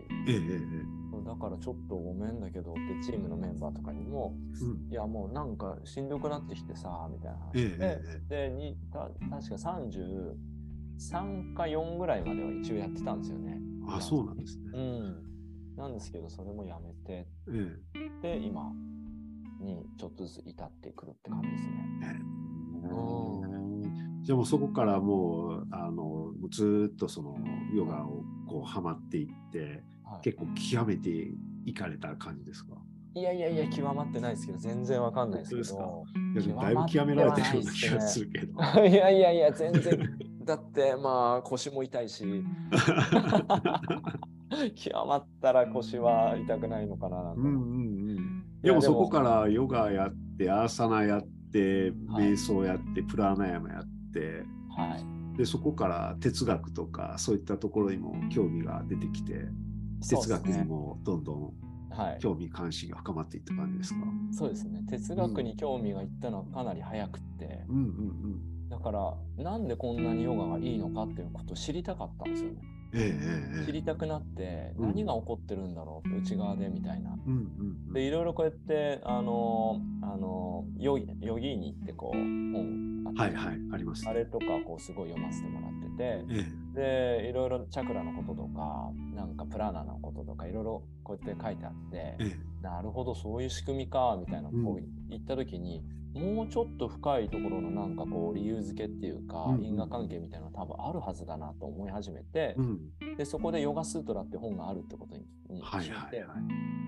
だからちょっとごめんだけどってチームのメンバーとかにも
え。うん。
いやもうなんかしんどくなってきてさみたいな話
ええ
で、
え
でにた確か33か4ぐらいまでは一応やってたんですよね。
え。あ、そうなんですね。
うん。なんですけどそれもやめて
え
で今にちょっとずつ至ってくるって感じですね。
え。じゃあもうそこからもう、あの、ずーっとそのヨガをこうハマっていって、
はい、
結構極めていかれた感じですか？
いやいやいや極まってないですけど全然わかんないですけど。
いやでもだいぶ極められてるような気がするけど。
いやいやいや全然だってまあ腰も痛いし。極まったら腰は痛くないのかななんて。
うんうんうん。
い
でも。そこからヨガやって、アーサナやって、
はい。
瞑想やって、プラーナヤマやって、
はい。
でそこから哲学とかそういったところにも興味が出てきて、哲学にもどんどん
はい。
興味関心が深まっていった感じですか？
そうですね。哲学に興味がいったのはかなり早くって、
うんうん
だからなんでこんなにヨガがいいのかっていうことを知りたかったんですよね。
うん。ええええ。
知りたくなって
うん。
何が起こってるんだろうって内側でみたいな。
うんうんうん。
でいろいろこうやってあのあのヨギヨギに行ってこう本あって
はいはい、あります、
あれとかこうすごい読ませてもらってて
え
でいろいろチャクラのこととかなんかプラーナのこととかいろいろこうやって書いてあってなるほどそういう仕組みかみたいなこ
う
う言った時に、もうちょっと深いところのなんかこう理由付けっていうか、因果関係みたいなの多分あるはずだなと思い始めて、
うん。
でそこでヨガスートラって本があるってことにに
はい
て、
はいはい。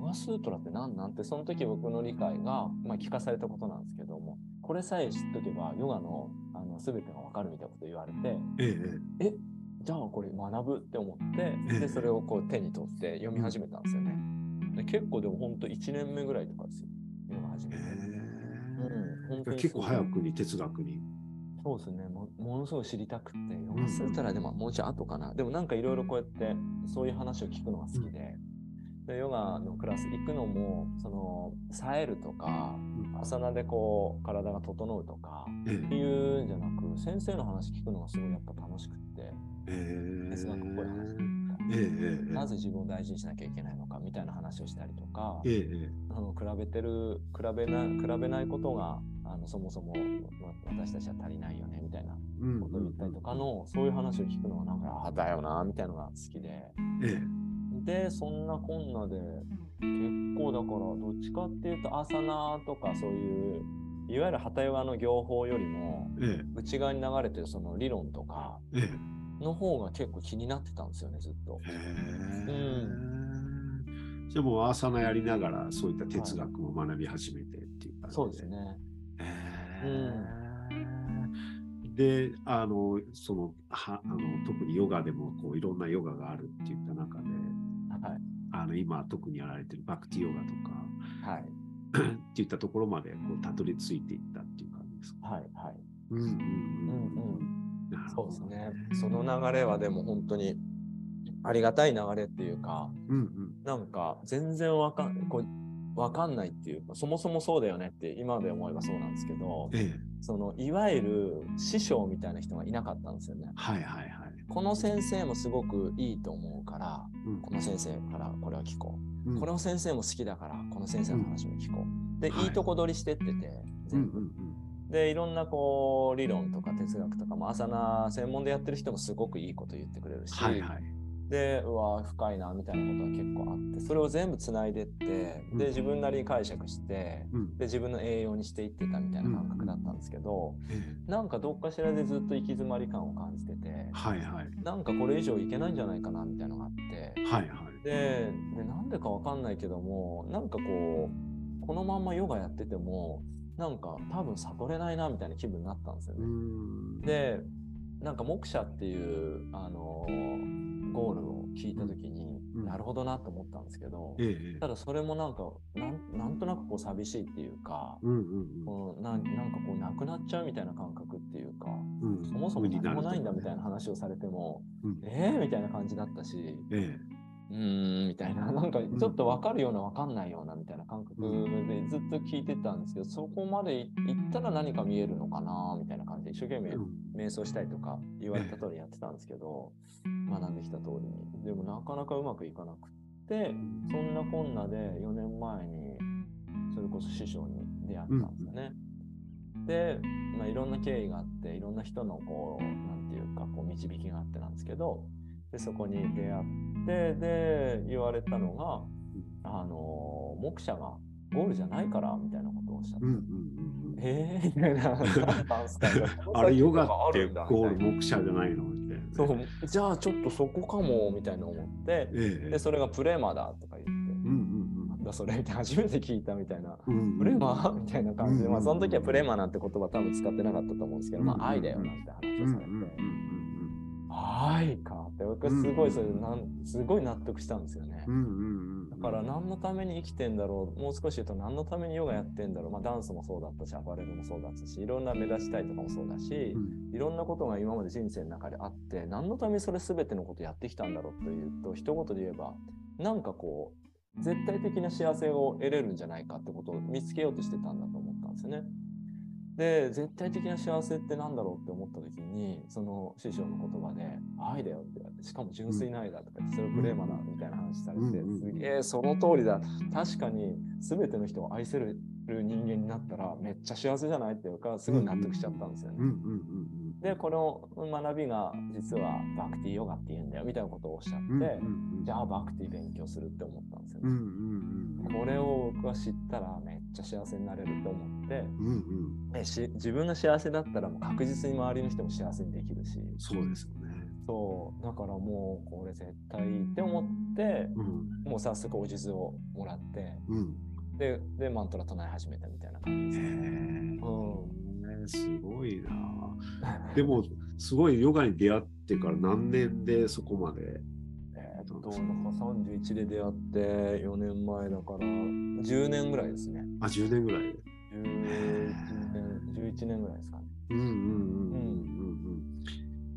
ヨガスートラって何なんてその時僕の理解が、まあ、聞かされたことなんですけどもこれさえ知っとけばヨガのあの全てが分かるみたいなこと言われて
ええ
えじゃあこれ学ぶって思って
ええ
でそれをこう手に取って読み始めたんですよね。で結構でも本当1年目ぐらいとかですよヨガ始め
え
て。
え
うん。
結構早くに哲学に。
そうですね。もものすごい知りたくてヨガスートラでももうちょい後かな。でもなんかいろいろこうやってそういう話を聞くのが好きで,、でヨガのクラス行くのもその冴えるとか朝ナでこう体が整うとか
え
っていうんじゃなく先生の話聞くのがすごいやっぱ楽しくって。
ええ
哲学っぽい話なぜ自分を大事にしなきゃいけないのかみたいな話をしたりとか、
えええ
あの比べてる比べな比べないことがあのそもそもわ私たちは足りないよねみたいな
うん
ことを言ったりとかの、そういう話を聞くのがなんかあだよなみたいなのが好きで。
ええ。
でそんなこんなで結構だからどっちかっていうとアサナとかそういういわゆる旗ヨガの業法よりも
ええ。
内側に流れてるその理論とか
ええ
の方が結構気になってたんですよねずっと。
へえ。じゃあもうアーサナやりながらそういった哲学も学び始めてっていう感じ
そうです。ね。
へえで、あの、その、はあの特にヨガでもこういろんなヨガがあるっていった中で、
はい。
あの今特にやられてるバクティヨガとか
はい。
っていったところまでこうたどり着いていったっていう感じですか？
はい。はい。
うんうんうん
うんそうですね。その流れはでも本当にありがたい流れっていうか、
うんうん
なんか全然わかんこうわかんないっていうか、そもそもそうだよねって今で思えばそうなんですけど、
ええ、
そのいわゆる師匠みたいな人がいなかったんですよね。
はいはいはい。
この先生もすごくいいと思うから、
うん
この先生からこれを聞こう。
うん
この先生も好きだから、この先生の話も聞こう。で、
はい
いいとこ取りしてってて、
うん
全部。
うん
で、いろんなこう理論とか哲学とかも、朝な専門でやってる人もすごくいいこと言ってくれるし、
はいはい。
で、うわ、深いなみたいなことが結構あって、それを全部つないでって、
うん
で、自分なりに解釈して、
うん
で、自分の栄養にしていってたみたいな感覚だったんですけど、
ええ
なんかどっかしらでずっと行き詰まり感を感じてて、
はいはい。
なんかこれ以上いけないんじゃないかなみたいなのがあって、
はいはい。
ででなんでかわかんないけどもなんかこうこのまんまヨガやっててもなんか多分悟れないなみたいな気分になったんですよ
う
ね。
ん。
でなんか目者っていうあのゴールを聞いた時に、
うん。
なるほどなと思ったんですけど、
ええええ。
ただそれもなんかなんなんとなくこう寂しいっていうか、
うんうん
このなんなんかこうなくなっちゃうみたいな感覚っていうかそもそも何もないんだみたいな話をされても、
うん。
えーみたいな感じだったし。
え
うーんみたいな、なんかちょっと分かるような分かんないようなみたいな感覚でずっと聞いてたんですけど、そこまで行ったら何か見えるのかなみたいな感じで、一生懸命瞑想したりとか言われた通りやってたんですけど、学んできた通りに。でもなかなかうまくいかなくって、そんなこんなで4年前に、それこそ師匠に出会ったんですよね。で、まあ、いろんな経緯があって、いろんな人のこう、なんていうか、こう導きがあってなんですけど、でそこに出会って、で、言われたのが、あの、目者がゴールじゃないから、みたいなことをおっしゃって。
うんうんうんうん。
えー、みたいな、
あれヨガってゴール目者じゃないの？みたいなね。
そう、じゃあちょっとそこかも、みたいな思って、
ええ。
で、それがプレマだとか言って、
うんうん
なんだそれみたいな、初めて聞いたみたいな。
うんうん
プレマ？みたいな感じで、
うん
まあその時はプレマなんて言葉多分使ってなかったと思うんですけど、ま
うん
あ愛だよなんて話をされて、
うん
愛かって、僕はすごいそれなん、すごい納得したんですよね。
うんう。んうんうん。
だから何のために生きてんだろう、もう少し言うと何のためにヨガやってんだろう、まあダンスもそうだったし、アパレルもそうだったし、いろんな目立ちたいとかもそうだし、いろんなことが今まで人生の中であって、何のためにそれ全てのことやってきたんだろうというと、一言で言えば、なんかこう、絶対的な幸せを得れるんじゃないかってことを見つけようとしてたんだと思ったんですよね。で、絶対的な幸せって何だろうって思った時に、その師匠の言葉で、愛だよって言われて、しかも純粋な愛だとかそれをプレーマだみたいな話されて、
うんうん
すげえ、その通りだ。確かに全ての人を愛せる人間になったらめっちゃ幸せじゃないっていうか、すごい納得しちゃったんですよね。で、この学びが実はバクティヨガって言うんだよみたいなことをおっしゃって、
うんうんうん
じゃあバクティ勉強するって思ったんですよね。
うんうんうん
これを僕は知ったらめっちゃ幸せになれると思って、
うんうん。
自分が幸せだったらもう確実に周りの人も幸せにできるし、
そうですよね。
そう、だからもうこれ絶対いいって思って、
うん。
もう早速お地図をもらって、
うん。
で、でマントラ唱え始めたみたいな感じ
へ
ですね。
え
うん
すごいな。でもすごいヨガに出会ってから何年でそこまで？
えーっと、なんか？31で出会って4年前だから10年ぐらいですね。
あ10年ぐらい？で。
11年 ,11 年ぐらいですかね。
うんうんうんうんうんうん。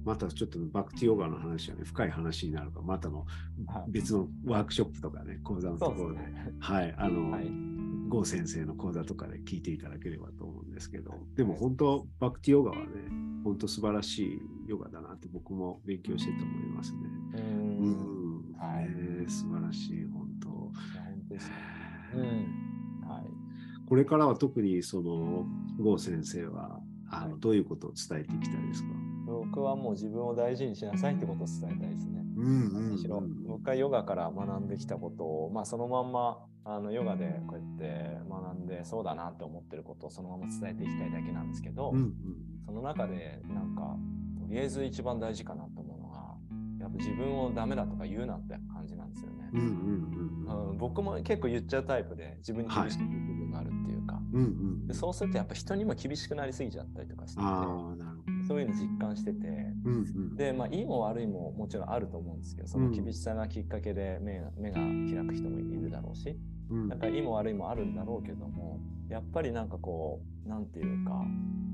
またちょっとバクティヨガの話はね深い話になるからまたの
はい
別のワークショップとかね講座のところで
ですね。
はいあの、
はい。
郷先生の講座とかで聞いていただければと思うんですけど、でも本当、バクティヨガはね、本当素晴らしいヨガだなって僕も勉強してて思いますね。
う
うんん。
はい。い
えー素晴らしい、本当。
や本当ですね。うん。はい。
これからは特にその郷先生はあの、
はい
どういうことを伝えていきたいですか？
僕はもう自分を大事にしなさいってことを伝えたいですね。
うんうん
むしろ僕がヨガから学んできたことを、まあ、そのまんまあのヨガでこうやって学んでそうだなって思ってることをそのまま伝えていきたいだけなんですけど、
うんうん。
その中でなんかとりあえず一番大事かなと思うのがやっぱ自分をダメだとか言うなって感じなんですよね。
うんうんうん
うん、僕も結構言っちゃうタイプで自分に厳しく言う部分があるっていうか、
うんうん
でそうするとやっぱ人にも厳しくなりすぎちゃったりとかしてそういうの実感してて。
うんうん。
でまあいいも悪いももちろんあると思うんですけどその厳しさがきっかけで目が目が開く人もいるだろうし。
うん。
だからいいも悪いもあるんだろうけどもやっぱりなんかこうなんていうか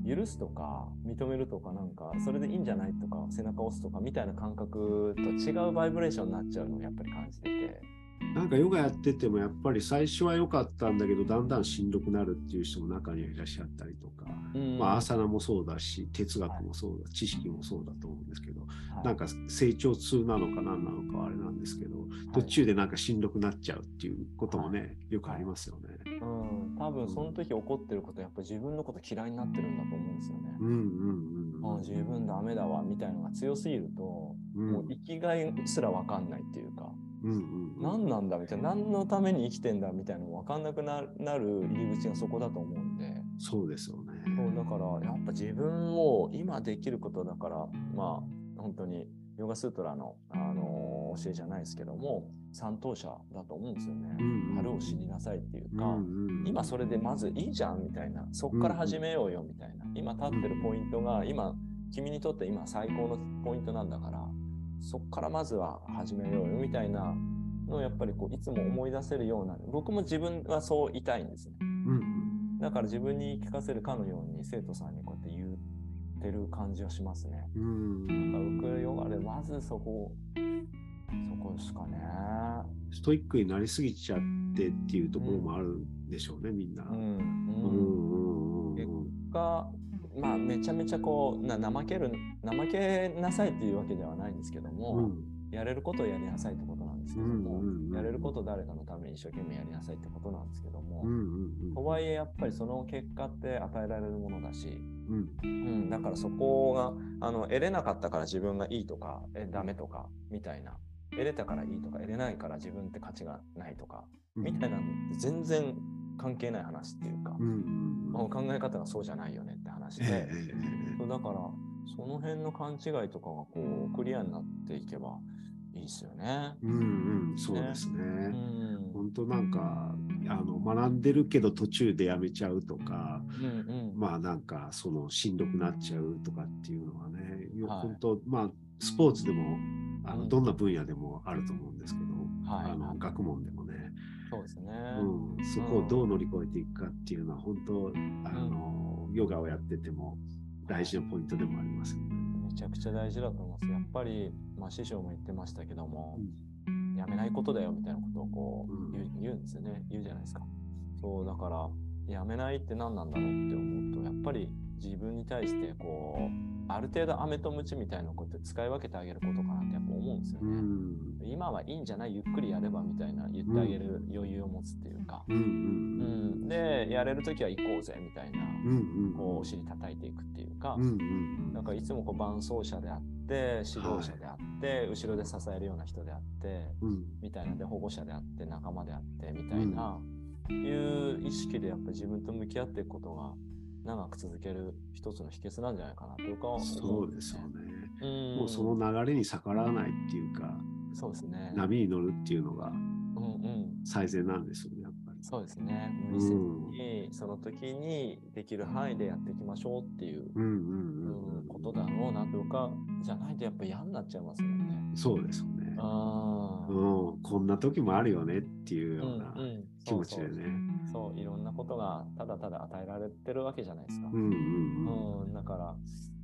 許すとか認めるとかなんかそれでいいんじゃないとか背中を押すとかみたいな感覚と違うバイブレーションになっちゃうのをやっぱり感じてて。
なんかヨガやっててもやっぱり最初は良かったんだけどだんだんしんどくなるっていう人も中にはいらっしゃったりとか、
うん
まあアーサナもそうだし哲学もそうだ、知識もそうだと思うんですけど、
はい
なんか成長痛なのか何なのかはあれなんですけど、途中でなんかしんどくなっちゃうっていうこともね、よくありますよね。
うん、多分その時起こってることやっぱ自分のこと嫌いになってるんだと思うんですよね。
うんうんうん。
ああ自分ダメだわみたいなのが強すぎると、
うん
もう生きがいすら分かんないっていうか、
うんうんうん、
何なんだみたいな何のために生きてんだみたいなの分かんなくななる入り口がそこだと思うんで。
そうですよね。
そうだからやっぱ自分を今できることだからまあ本当にヨガスートラの、あの教えじゃないですけども三等者だと思うんですよね。
うんうん
春を知りなさいっていうか、
うんうん。
今それでまずいいじゃんみたいなそっから始めようよみたいな、今立ってるポイントが今君にとって今最高のポイントなんだからそっからまずは始めようよみたいなのをやっぱりこういつも思い出せるような僕も自分はそういたいんですね。
うん
だから自分に言い聞かせるかのように生徒さんにこうやって言ってる感じはしますね。
うんうん
なんか僕ヨガでまずそこそこですかね。
ストイックになりすぎちゃってっていうところもあるんでしょうね、みんな。
うん
うん
うん。
うんうんうん
が、まあ、めちゃめちゃこうな怠ける怠けなさいっていうわけではないんですけども、
うん。
やれることをやりなさいってことなんですけども、
うんうんうん
やれることを誰かのために一生懸命やりなさいってことなんですけども、
うんうん
とはいえやっぱりその結果って与えられるものだし、
うん。
うん、だからそこがあの得れなかったから自分がいいとかえダメとかみたいな。得れたからいいとか得れないから自分って価値がないとか
うん。
みたいなのって全然関係ない話っていうか、
うんうん。
まあ考え方がそうじゃないよねってで、
ええええ
そうだからその辺の勘違いとかがこうクリアになっていけばいいですよね。
えうんうんそうですね。
うん。
本当なんかあの学んでるけど途中でやめちゃうとか、
うんうん。
まあなんかそのしんどくなっちゃうとかっていうのはね、よ
はい。
本当まあスポーツでもあ
うん。
のどんな分野でもあると思うんですけど、
はい
あの学問でもね、
そうですね。
うん、そこをどう乗り越えていくかっていうのは本当あの、ヨガをやってても大事なポイントでもあります。
めちゃくちゃ大事だと思います。やっぱり、まあ、師匠も言ってましたけども、やめないことだよみたいなことをこう
うん
言う,、言うんですよね。言うじゃないですか。そう、だから、やめないって何なんだろうって思うと、やっぱり自分に対して、こう、ある程度飴とムチみたいなこと使い分けてあげることかなってやっぱ思うんですよ
う
ね。
ん。
今はいいんじゃないゆっくりやればみたいな言ってあげる余裕を持つっていうか。
うん。うん
うん、で、やれるときは行こうぜみたいな、
うんうん
こう、お尻叩いていくっていうか、
うんうん
なんかいつもこう伴走者であって指導者であって、後ろで支えるような人であって
うん。
みたいな。で保護者であって仲間であってみたいな、いう意識でやっぱり自分と向き合っていくことが長く続ける一つの秘訣なんじゃないかなと僕は思
そうですよね。
うん
もうその流れに逆らわないっていうか、
そうですね。
波に乗るっていうのが
うんうん。
最善なんですよね、やっぱり。
そうですね。無理せずに、その時にできる範囲でやっていきましょうっていう、
うんうん
う
うん
んことだろうなとか、じゃないとやっぱ嫌になっちゃいますもんね。
うん。そうですよね。
ああ。
うん、こんな時もあるよねっていうような
うんうん
気持ちでね。
そうそういろんなことがただただ与えられてるわけじゃないですか。
うんうんうん。
うんだから、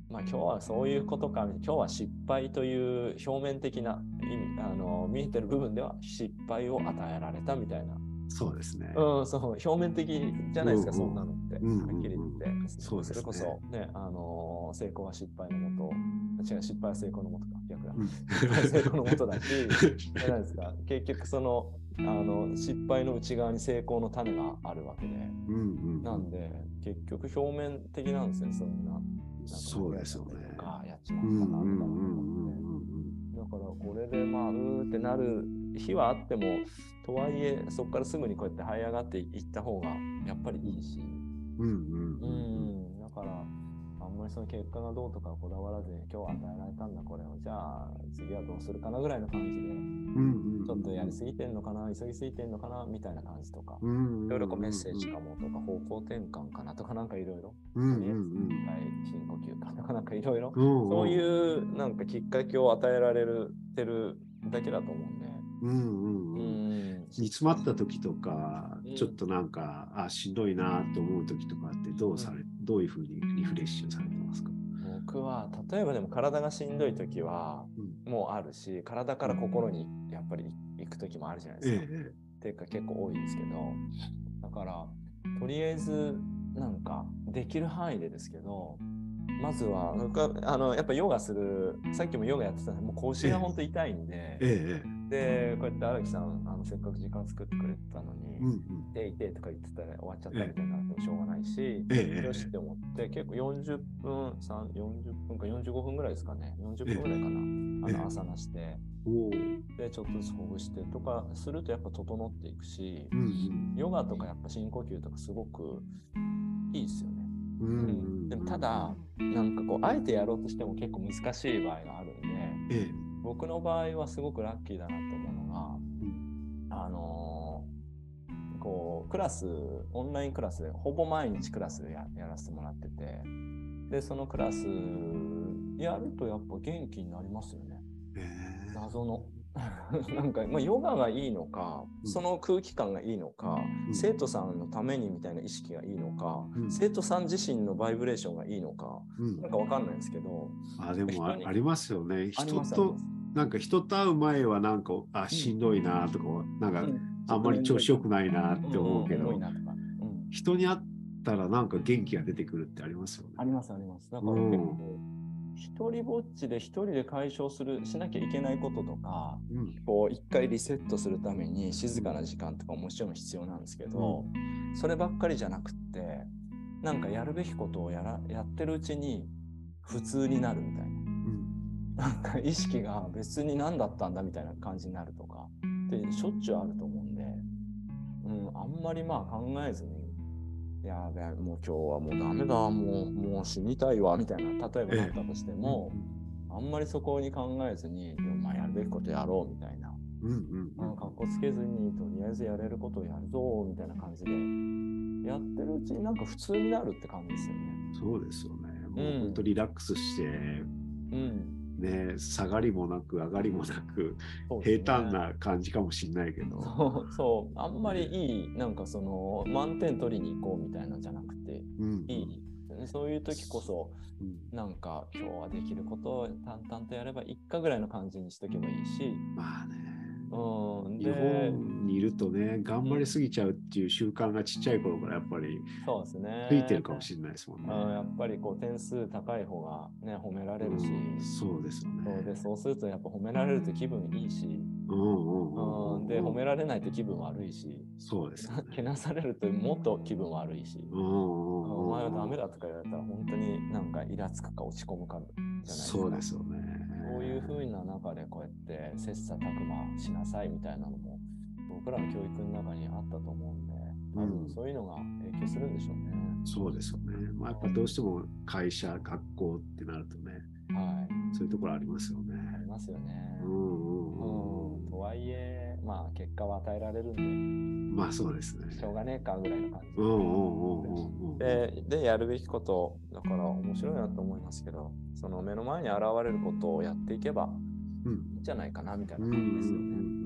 まあ、今日はそういうことか今日は失敗という表面的な意味あの見えてる部分では失敗を与えられたみたいな
そうですね。
うん、そう表面的じゃないですか、
うんうん
そんなのって。
うんうんうん
はっきり言って。
そうですね
れこそ、ね、あのー成功は失敗のもと、違う、失敗は成功のもとか、逆だ。
うん
失敗は成功のもとだし、じゃないですか。結局、その、あの失敗の内側に成功の種があるわけで。
うんうん
なんで、結局表面的なんですよ、そんな。なんか
そうですよね。
やっちま
うん
ったな、みたいなだからこれでまあうーってなる日はあってもとはいえそこからすぐにこうやって這い上がっていった方がやっぱりいいし、
うんうん
う
うん。
ん、だからあんまりその結果がどうとかこだわらずに今日与えられたんだこれを。じゃあ次はどうするかなぐらいの感じで
うんうん
ちょっとやりすぎてんのかな急ぎすぎてんのかなみたいな感じとか
うんうんうん
いろいろこうメッセージかもとか方向転換かなとかなんかいろいろ。
うんうん
とりあえず一回深呼吸かとかなんかいろいろ。
うんうん。
そういうなんかきっかけを与えられるてるだけだと思うんで。
うんうん
う
うん。
ん。
煮詰まった時とか
うん。
ちょっとなんかあしんどいなと思う時とかってどうされどういうふうにリフレッシュされてますか？
僕は例えばでも体がしんどい時は
うん。
もうあるし、体から心にやっぱり行く時もあるじゃないですか。
ええ
っていうか結構多いですけど、だからとりあえずなんかできる範囲でですけど、まずは僕はあのやっぱヨガするさっきもヨガやってたんでもう腰が本当痛いんで、
えええ
でこうやって荒木さんあのせっかく時間作ってくれてたのに、
えうんうん。
痛い痛いとか言ってたら終わっちゃったみたいになってもしょうがないし、
ええ。え
よしって思って、結構40分、3 40分か45分ぐらいですかね、40分ぐらいかな、あ
ええ。
の朝なして、で、ちょっとずつほぐしてとかするとやっぱ整っていくし
う、ん
ヨガとかやっぱ深呼吸とかすごくいいですよね。
うんうん。うん。
でもただ、なんかこう、あえてやろうとしても結構難しい場合があるんで、
ええ
僕の場合はすごくラッキーだなと思うのが、
うん
あのーこうクラスオンラインクラスでほぼ毎日クラスややらせてもらっててでそのクラスやるとやっぱ元気になりますよね。
ええ
謎の なんか、まあ、ヨガがいいのか
うん。
その空気感がいいのか、
うん。
生徒さんのためにみたいな意識がいいのか、
うん。
生徒さん自身のバイブレーションがいいのか
うん。
なんかわかんないんですけど
あでもありますよね。人となんか人と会う前はなんかあしんどいなとかなんか
うん。
あんまり調子よくないなって思うけど人に会ったらなんか元気が出てくるってありますよね。
ありますあります。だから結構、一人ぼっちで一人で解消する、しなきゃいけないこととか、
うん。
こう一回リセットするために静かな時間とかももちろん必要なんですけど、そればっかりじゃなくって、なんかやるべきことをやらやってるうちに普通になるみたい
うん。
な。なんか意識が別に何だったんだみたいな感じになるとか、ってしょっちゅうあると思うんで、うん、あんまりまあ考えずに、やべえ、もう今日はもうダメだ、もうもう死にたいわみたいな、例えばなったとしても、あんまりそこに考えずに、まあやるべきことやろうみたいな、
うんうん
あかっこつけずに、とりあえずやれることをやるぞみたいな感じで、やってるうちになんか普通になるって感じですよね。
そうですよね。も
うん。
う本当リラックスして
うん。
ね下がりもなく上がりもなく平坦な感じかもしれないけど。
そうそう、あんまりいい、なんかその満点取りに行こうみたいなんじゃなくて、
うん。
いい。そういう時こそ、
うん。
なんか今日はできることを淡々とやればいいかぐらいの感じにしとけばいいし、
まあね
うん、
日
で、
本にいるとね頑張りすぎちゃうっていう習慣がちっちゃい頃からやっぱり
そうですね。
ついてるかもしれないですもんね。
うんやっぱりこう点数高い方がね、褒められるし、
うんそうですよね。
そうでそうするとやっぱ褒められると気分いいし、
うん
で、褒められないと気分悪いし、
そうですよね。
けなされるともっと気分悪いし、お前はダメだとか言われたら本当になんかイラつくか落ち込むかじゃないですか。
そうですよね。
こういう風な中でこうやって切磋琢磨しなさいみたいなのも僕らの教育の中にあったと思うんで、多分そういうのが影響するんでしょうね。
そうですよね。まあ、やっぱどうしても会社、学校ってなるとね、
はい。
そういうところありますよね。
ありますよね。
うんうん
うんとはいえ、まあ結果は与えられるんで、
うん。まあそうですね。
しょうがねえかぐらいの感じ。
うんうんうんうんうん。
でで、やるべきこと、だから面白いなと思いますけど、その目の前に現れることをやっていけば
うん
いいんじゃないかなみたい
うんう
なん感じですよね。
うんうん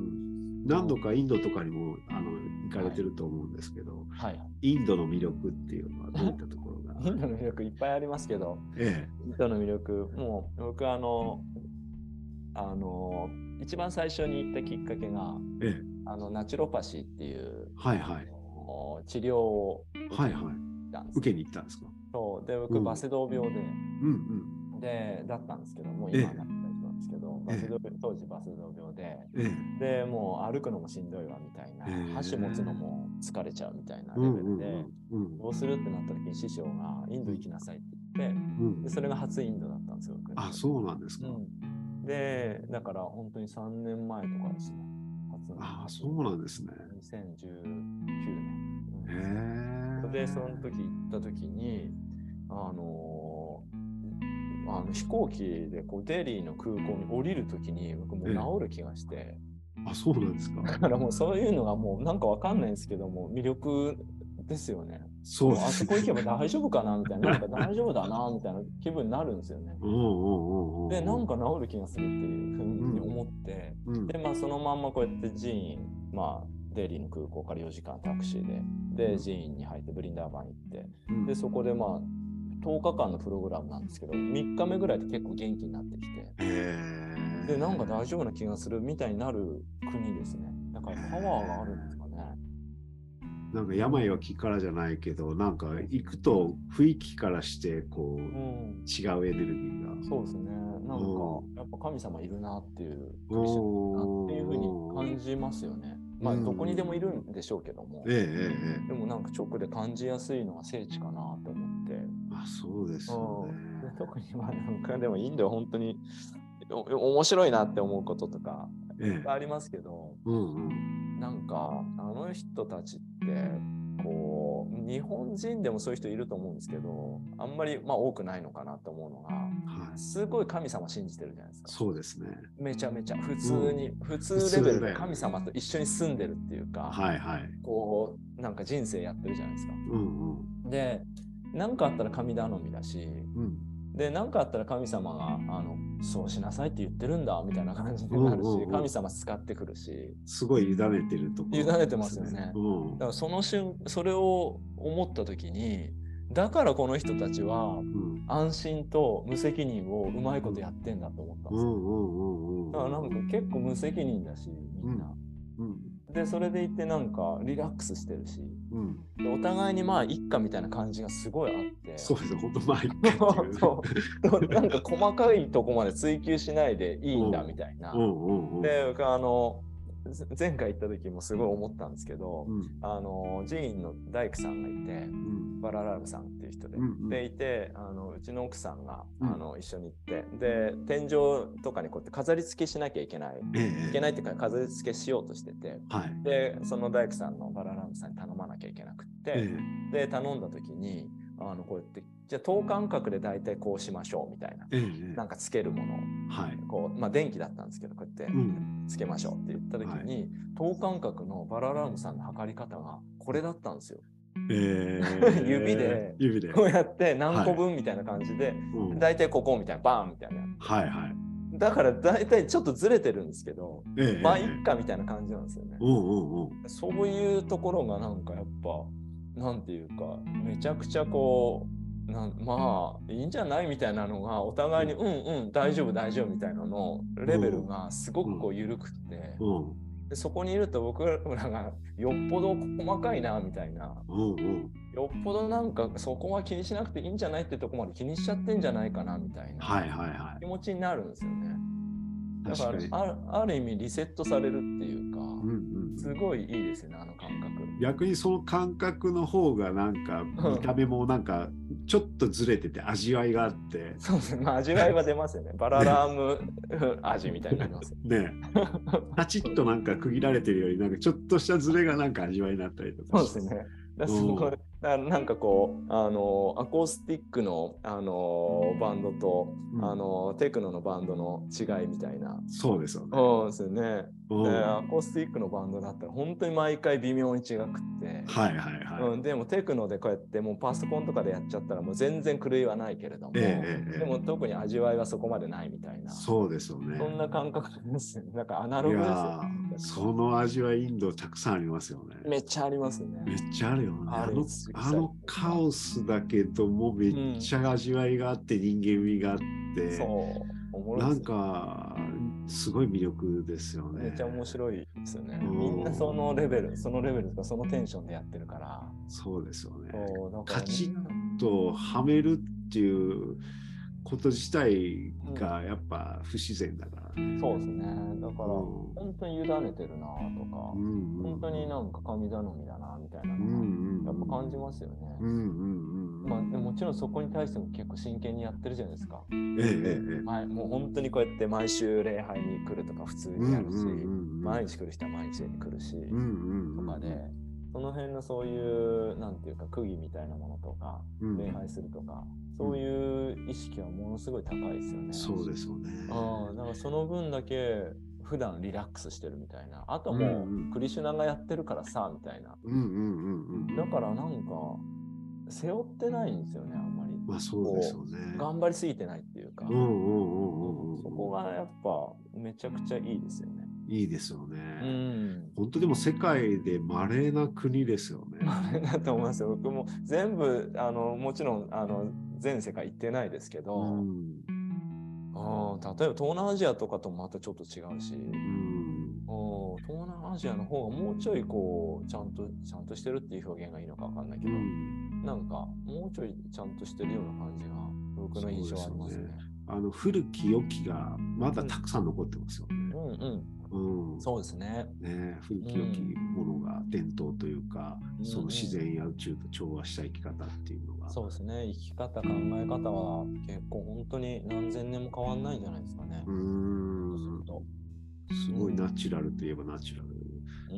何度かインドとかにもあの行かれてると思うんですけど、
はい。
インドの魅力っていうのはどういったところが？
インドの魅力いっぱいありますけど、
え
インドの魅力、もう僕あの、あの、一番最初に行ったきっかけが、
ええ。
ああのナチュロパシーっていう、
はいはい。
治療を
はいはい。受けに行ったんですか？
そう。で僕、
うん。
バセドウ病で。
うん
でだったんですけども
ええ。
今はなった人なんですけど、バセド当時バセドウ病で。
うんええ。
でもう歩くのもしんどいわみたいな、
へえ。
箸持つのも疲れちゃうみたいな
うんうん
レベルで、
うん
どうするってなった時に師匠がインド行きなさいって言って
うん
でそれが初インドだったんですよ僕
あそうなんですか、
うん、でだから本当に3年前とかですね初の
あそうなんですね。
2019
へ
年、
え
でその時行った時にあのあの飛行機でこうデリーの空港に降りる時に僕もう治る気がして、
あそうなんですか。
だからもうそういうのがもうなんかわかんないんですけども魅力ですよね。
そうで
あそこ行けば大丈夫かなみたいな、なんか大丈夫だなみたいな気分になるんですよね。
うんうんうんうん
で、なんか治る気がするっていうふうに思って、
うん
で、まあそのまんまこうやって寺院、まあデリーの空港から4時間タクシーで、で、寺院に入ってブリンダーバン行って、
うん
で、そこでまあ10日間のプログラムなんですけど、3日目ぐらいで結構元気になってきて、で、なんか大丈夫な気がするみたいになる国ですね。だからパワーがあるんです。
なんか病は気からじゃないけどなんか行くと雰囲気からしてこう
うん。
違うエネルギーが。
そうですね。なんか
う、
やっぱ神様いるなっていう、クリスチャンだなっていうふうに感じますよね。まあ、
うん
どこにでもいるんでしょうけども、
えええええ
でもなんか直で感じやすいのが聖地かなと思って、
えあそうですよね。
で特にまあなんかでもインドは本当にお面白いなって思うこととかありますけど、
えうんうん。
なんかあの人たちってこう日本人でもそういう人いると思うんですけどあんまりまあ多くないのかなと思うのが
はい。
すごい神様信じてるじゃないですか。
そうですね。
めちゃめちゃ。普通に、普通レベルで神様と一緒に住んでるっていうか、
はいはい。
こうなんか人生やってるじゃないですか。
うんうん。
で何かあったら神頼みだし
うん
で何かあったら神様があのそうしなさいって言ってるんだみたいな感じになるし、
うんうんうん。
神様使ってくるし。
すごい委ねてるところ
委ねてますよね。
うん。
だからその瞬それを思った時にだからこの人たちは
うん。
安心と無責任をうまいことやってんだと思ったんですよ。だからなんか結構無責任だしみんな。
うん
でそれでいてなんかリラックスしてるし。
うん。
でお互いにまあ一家みたいな感じがすごいあって。
そうです本当まあ一回っていう。
そう。なんか細かいとこまで追求しないでいいんだみたいな。で僕あのぜ前回行った時もすごい思ったんですけど、
うん。
あの寺院の大工さんがいて
うん。
バララルさんっていう人で、
うんうん。
でいてあのうちの奥さんが、
うん。
あの一緒に行って。で天井とかにこうやって飾り付けしなきゃいけない。
ええ。
いけないっていうか飾り付けしようとしてて。
はい。
でその大工さんのバララルさんに頼まなきゃいけなくって、
え。
で頼んだ時にあのこうやってじゃあ等間隔で大体こうしましょうみたいな。
えええ
なんかつけるもの。を
はい。
こうまあ電気だったんですけどこうやって。
うん。
つけましょうって言った時に、等間隔のバララームさんの測り方がこれだったんですよ。
ええ。
指で。
指で。
こうやって何個分みたいな感じで、
うん。
大体ここみたいなバーンみたいな。
はいはい。
だから大体ちょっとずれてるんですけど、
ええ
まあいっかみたいな感じなんですよね。
うんうんうん。
そういうところがなんかやっぱなんていうかめちゃくちゃこうなんまあいいんじゃないみたいなのがお互いにうん。うん大丈夫大丈夫みたいなのレベルがすごくこう緩くって、
うん。
でそこにいると僕らがよっぽど細かいなみたいな。よっぽどなんかそこは気にしなくていいんじゃないってとこまで気にしちゃってんじゃないかなみたいな。
はいはいは
気持ちになるんですよね。
い
だからあるある意味リセットされるっていうすごいいいですよねあの感覚。
逆にその感覚の方がなんか見た目もなんかちょっとずれてて味わいがあって
そうですね、まあ、味わいは出ますよね。バララーム味みたいになりますよ。
ねパチッとなんか区切られてるよりなんかちょっとしたズレがなんか味わいになったりとか
そうですね。だなんかこうあのアコースティックのあのバンドと、
うん
あのテクノのバンドの違いみたいな。
そうですよね。
そうですよね。アコースティックのバンドだったら本当に毎回微妙に違くって。
はいはいはい。
うん、でもテクノでこうやってもうパソコンとかでやっちゃったらもう全然狂いはないけれども、
ええええ
でも特に味わいはそこまでないみたいな。
そうですよね。
そんな感覚ですよね。なんかアナ
い
ログですよ
その味はインドたくさんありますよね。
めっちゃありますね。
めっちゃあるよね。
あ
のあのカオスだけどもめっちゃ味わいがあって人間味があって、
そう。おもろい
なんかすごい魅力ですよね。
めっちゃ面白いですよね。
うん
みんなそのレベル、そのレベルとか？そのテンションでやってるから。
そうですよね。カチッとはめるっていうこと自体がやっぱ不自然だからね。
そうですね。だから、
うん
本当に委ねてるなとか、
うんうん
本当になんか神頼みだなみたいな
うんう
の
ん
がやっぱ感じますよね。
うんうんうんうん。
まあ、でももちろんそこに対しても結構真剣にやってるじゃないですか。
えええええ
はい、もう本当にこうやって毎週礼拝に来るとか普通
え。
にやるし、
うんうんうんうん
毎日来る人は毎日来るし、
うんうんうん
とかで、その辺のそういう、なんていうか、区議みたいなものとか、
うん
礼拝するとか、そういう意識はものすごい高いですよね。
そうですよね。
ああ、だからその分だけ普段リラックスしてるみたいな。あとも
うんうん
うクリシュナがやってるからさ、みたいな。
うんうんうんうん。
だからなんか、背負ってないんですよね、あんまり。
まあそうですよね。
頑張りすぎてないっていうか。
うんうんうんうんうん。
そこがやっぱめちゃくちゃいいですよね。
いいですよ
う
ね。
ん。
本当でも世界で稀な国ですよね。
あれだと思いますよ。僕も全部、あの、もちろん、あの、全世界行ってないですけど、
うん。
あー例えば東南アジアとかともまたちょっと違うし、
うん。
お東南アジアの方がもうちょいこう、ちゃんと、ちゃんとしてるっていう表現がいいのかわかんないけ
う
ど、
ん。
なんか、もうちょいちゃんとしてるような感じが、僕の印象はありますね。
あの古き良きがまだたくさん残ってますよね。
うんうん、
うん
そうですね。
ね、古き良きものが伝統というか、
うん
その自然や宇宙と調和した生き方っていうのが、
そうですね。生き方、考え方は結構本当に何千年も変わんないんじゃないですかね。
うーん
すると
すごいナチュラルといえばナチュラル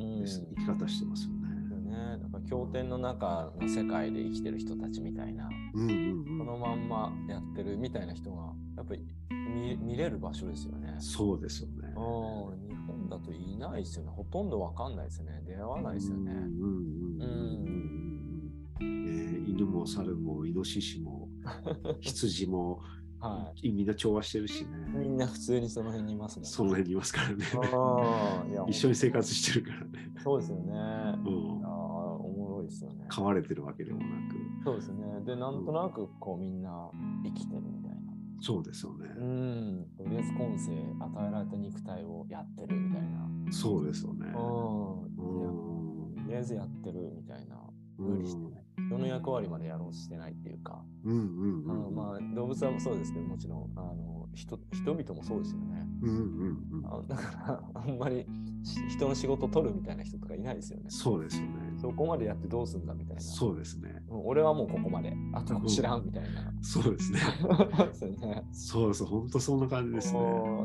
うん。
です、生き方してますよね。
ね、だから経典の中の世界で生きてる人たちみたいな、
うんうんうん、
このまんまやってるみたいな人が、やっぱり見見れる場所ですよね。
そうですよね。
だといないですよね。ほとんどわかんないですよね。出会わないですよね。
うんうんうんうんうんうんね犬も猿もイノシシも羊も
は
みんな調和してるし
い。
ね。
みんな普通にその辺にいますね。
その辺にいますからね。一緒に生活してるからね。
そうですよね。
うん
ああ、おもろいですよね。
飼われてるわけでもなく。
そうですね。で、なんとなくこうみんな生きてるみ。
そうですよね。
うん。とりあえず今世与えられた肉体をやってるみたいな。
そうですよね。
うん。とりあえずやってるみたいな。無理してない。人の役割までやろうとしてないっていうか。
うんうん
あ
うん。
のまあ動物はそうですけど、もちろんあの人人々もそうですよね。
うんうんうん。
あだからあんまりし人の仕事を取るみたいな人とかいないですよね。
そうですよね。
そこまでやってどうすんだみたいな。
そうですね。
うん俺はもうここまで。あと知らんみたいな。
そうですね。
ですよね。
そうそう、本当そんな感じですね。
あ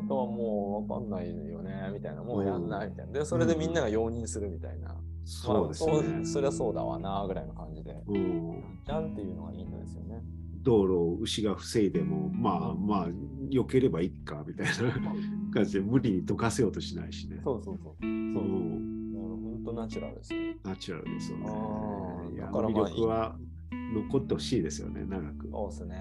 とはもうわかんないよねみたいな。もうやんないみたいな。で、それでみんなが容認するみたいな。
そうです
まあ
ね
そ。そりゃそうだわなぐらいの感じで。
うん
じゃんっていうのがインドですよね。
道路を牛が防いでも、まあまあ、避ければいいかみたいな 感じで無理に溶かせようとしないしね。
そうそうそう。
う
そう。当ナチュラルですよね。
ナチュラルですよね。
だからまあ
魅力は残ってほしいですよね、長く。
そうですね。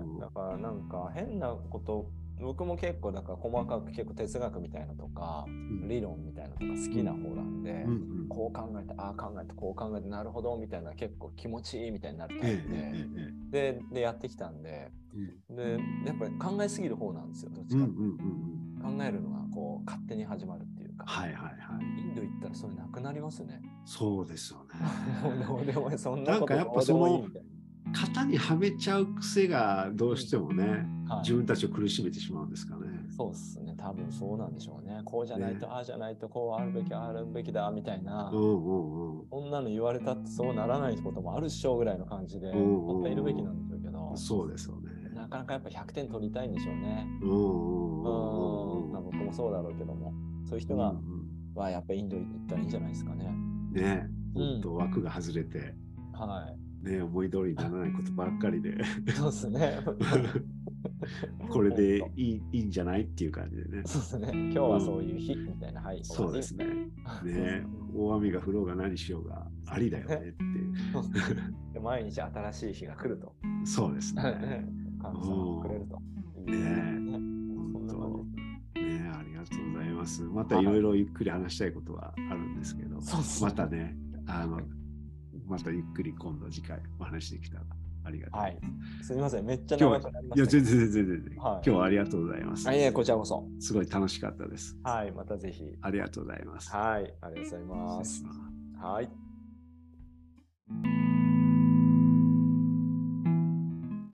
うん。
だからなんか変なこと、僕も結構だから細かく結構哲学みたいなとか、
うん。
理論みたいなとか好きな方なんで、こう考えて、ああ考えて、こう考えて、なるほどみたいな結構気持ちいいみたいになるタイプで、
ええ
ででやってきたんで、
え
で、やっぱり考えすぎる方なんですよ、どっちか。考えるのがこう勝手に始まるっていうか、
はいはいはい。
インド行ったらそれなくなりますね。
そうですよね。
でもそんな
なんかやっぱその型にはめちゃう癖がどうしてもね、
なはい
自分たちを苦しめてしまうんですかね。
そうですね、多分そうなんでしょうね。こうじゃないと、
ね
ああじゃないと、こうあるべき、ああるべきだみたいな、
うんうんうん。
こんなの言われたってそうならないこともあるっしょぐらいの感じで、
うんうんうん
本当はいるべきなんでしょうけど、
そうですよね。
なかなかやっぱ100点取りたいんでしょうね。
うんうんうん
うん、まあ僕もそうだろうけども、そういう人が、
うんうん
はやっぱインド行ったらいいんじゃないですかね。
ね、
うん
本当枠が外れて、
は
ね、思い通りにならないことばっかりで、
い。そうですね。
これでいいいいんじゃないっていう感じでね。
そうですね。今日はそういう日みたいな、はい。
そうですね。ね、大雨が降ろうが何しようがありだよねって。
毎日新しい日が来ると。
そうですね。
神様がくれると。
ねえ
ね
りがとうございます。またいろいろゆっくり話したいことはあるんですけど、またね、あの、またゆっくり今度次回お話できたらあありがとうご
はい
ざいます。。
すみません。めっちゃ
今日は
長くなりま
いや、
したけど。
全然全然全然。
はい
今日はありがとうございます。
あいえ、こちらこそ。
すごい楽しかったです。
はい。またぜひ。
ありがとうございます。
はい。ありがとうござい
ます
はい。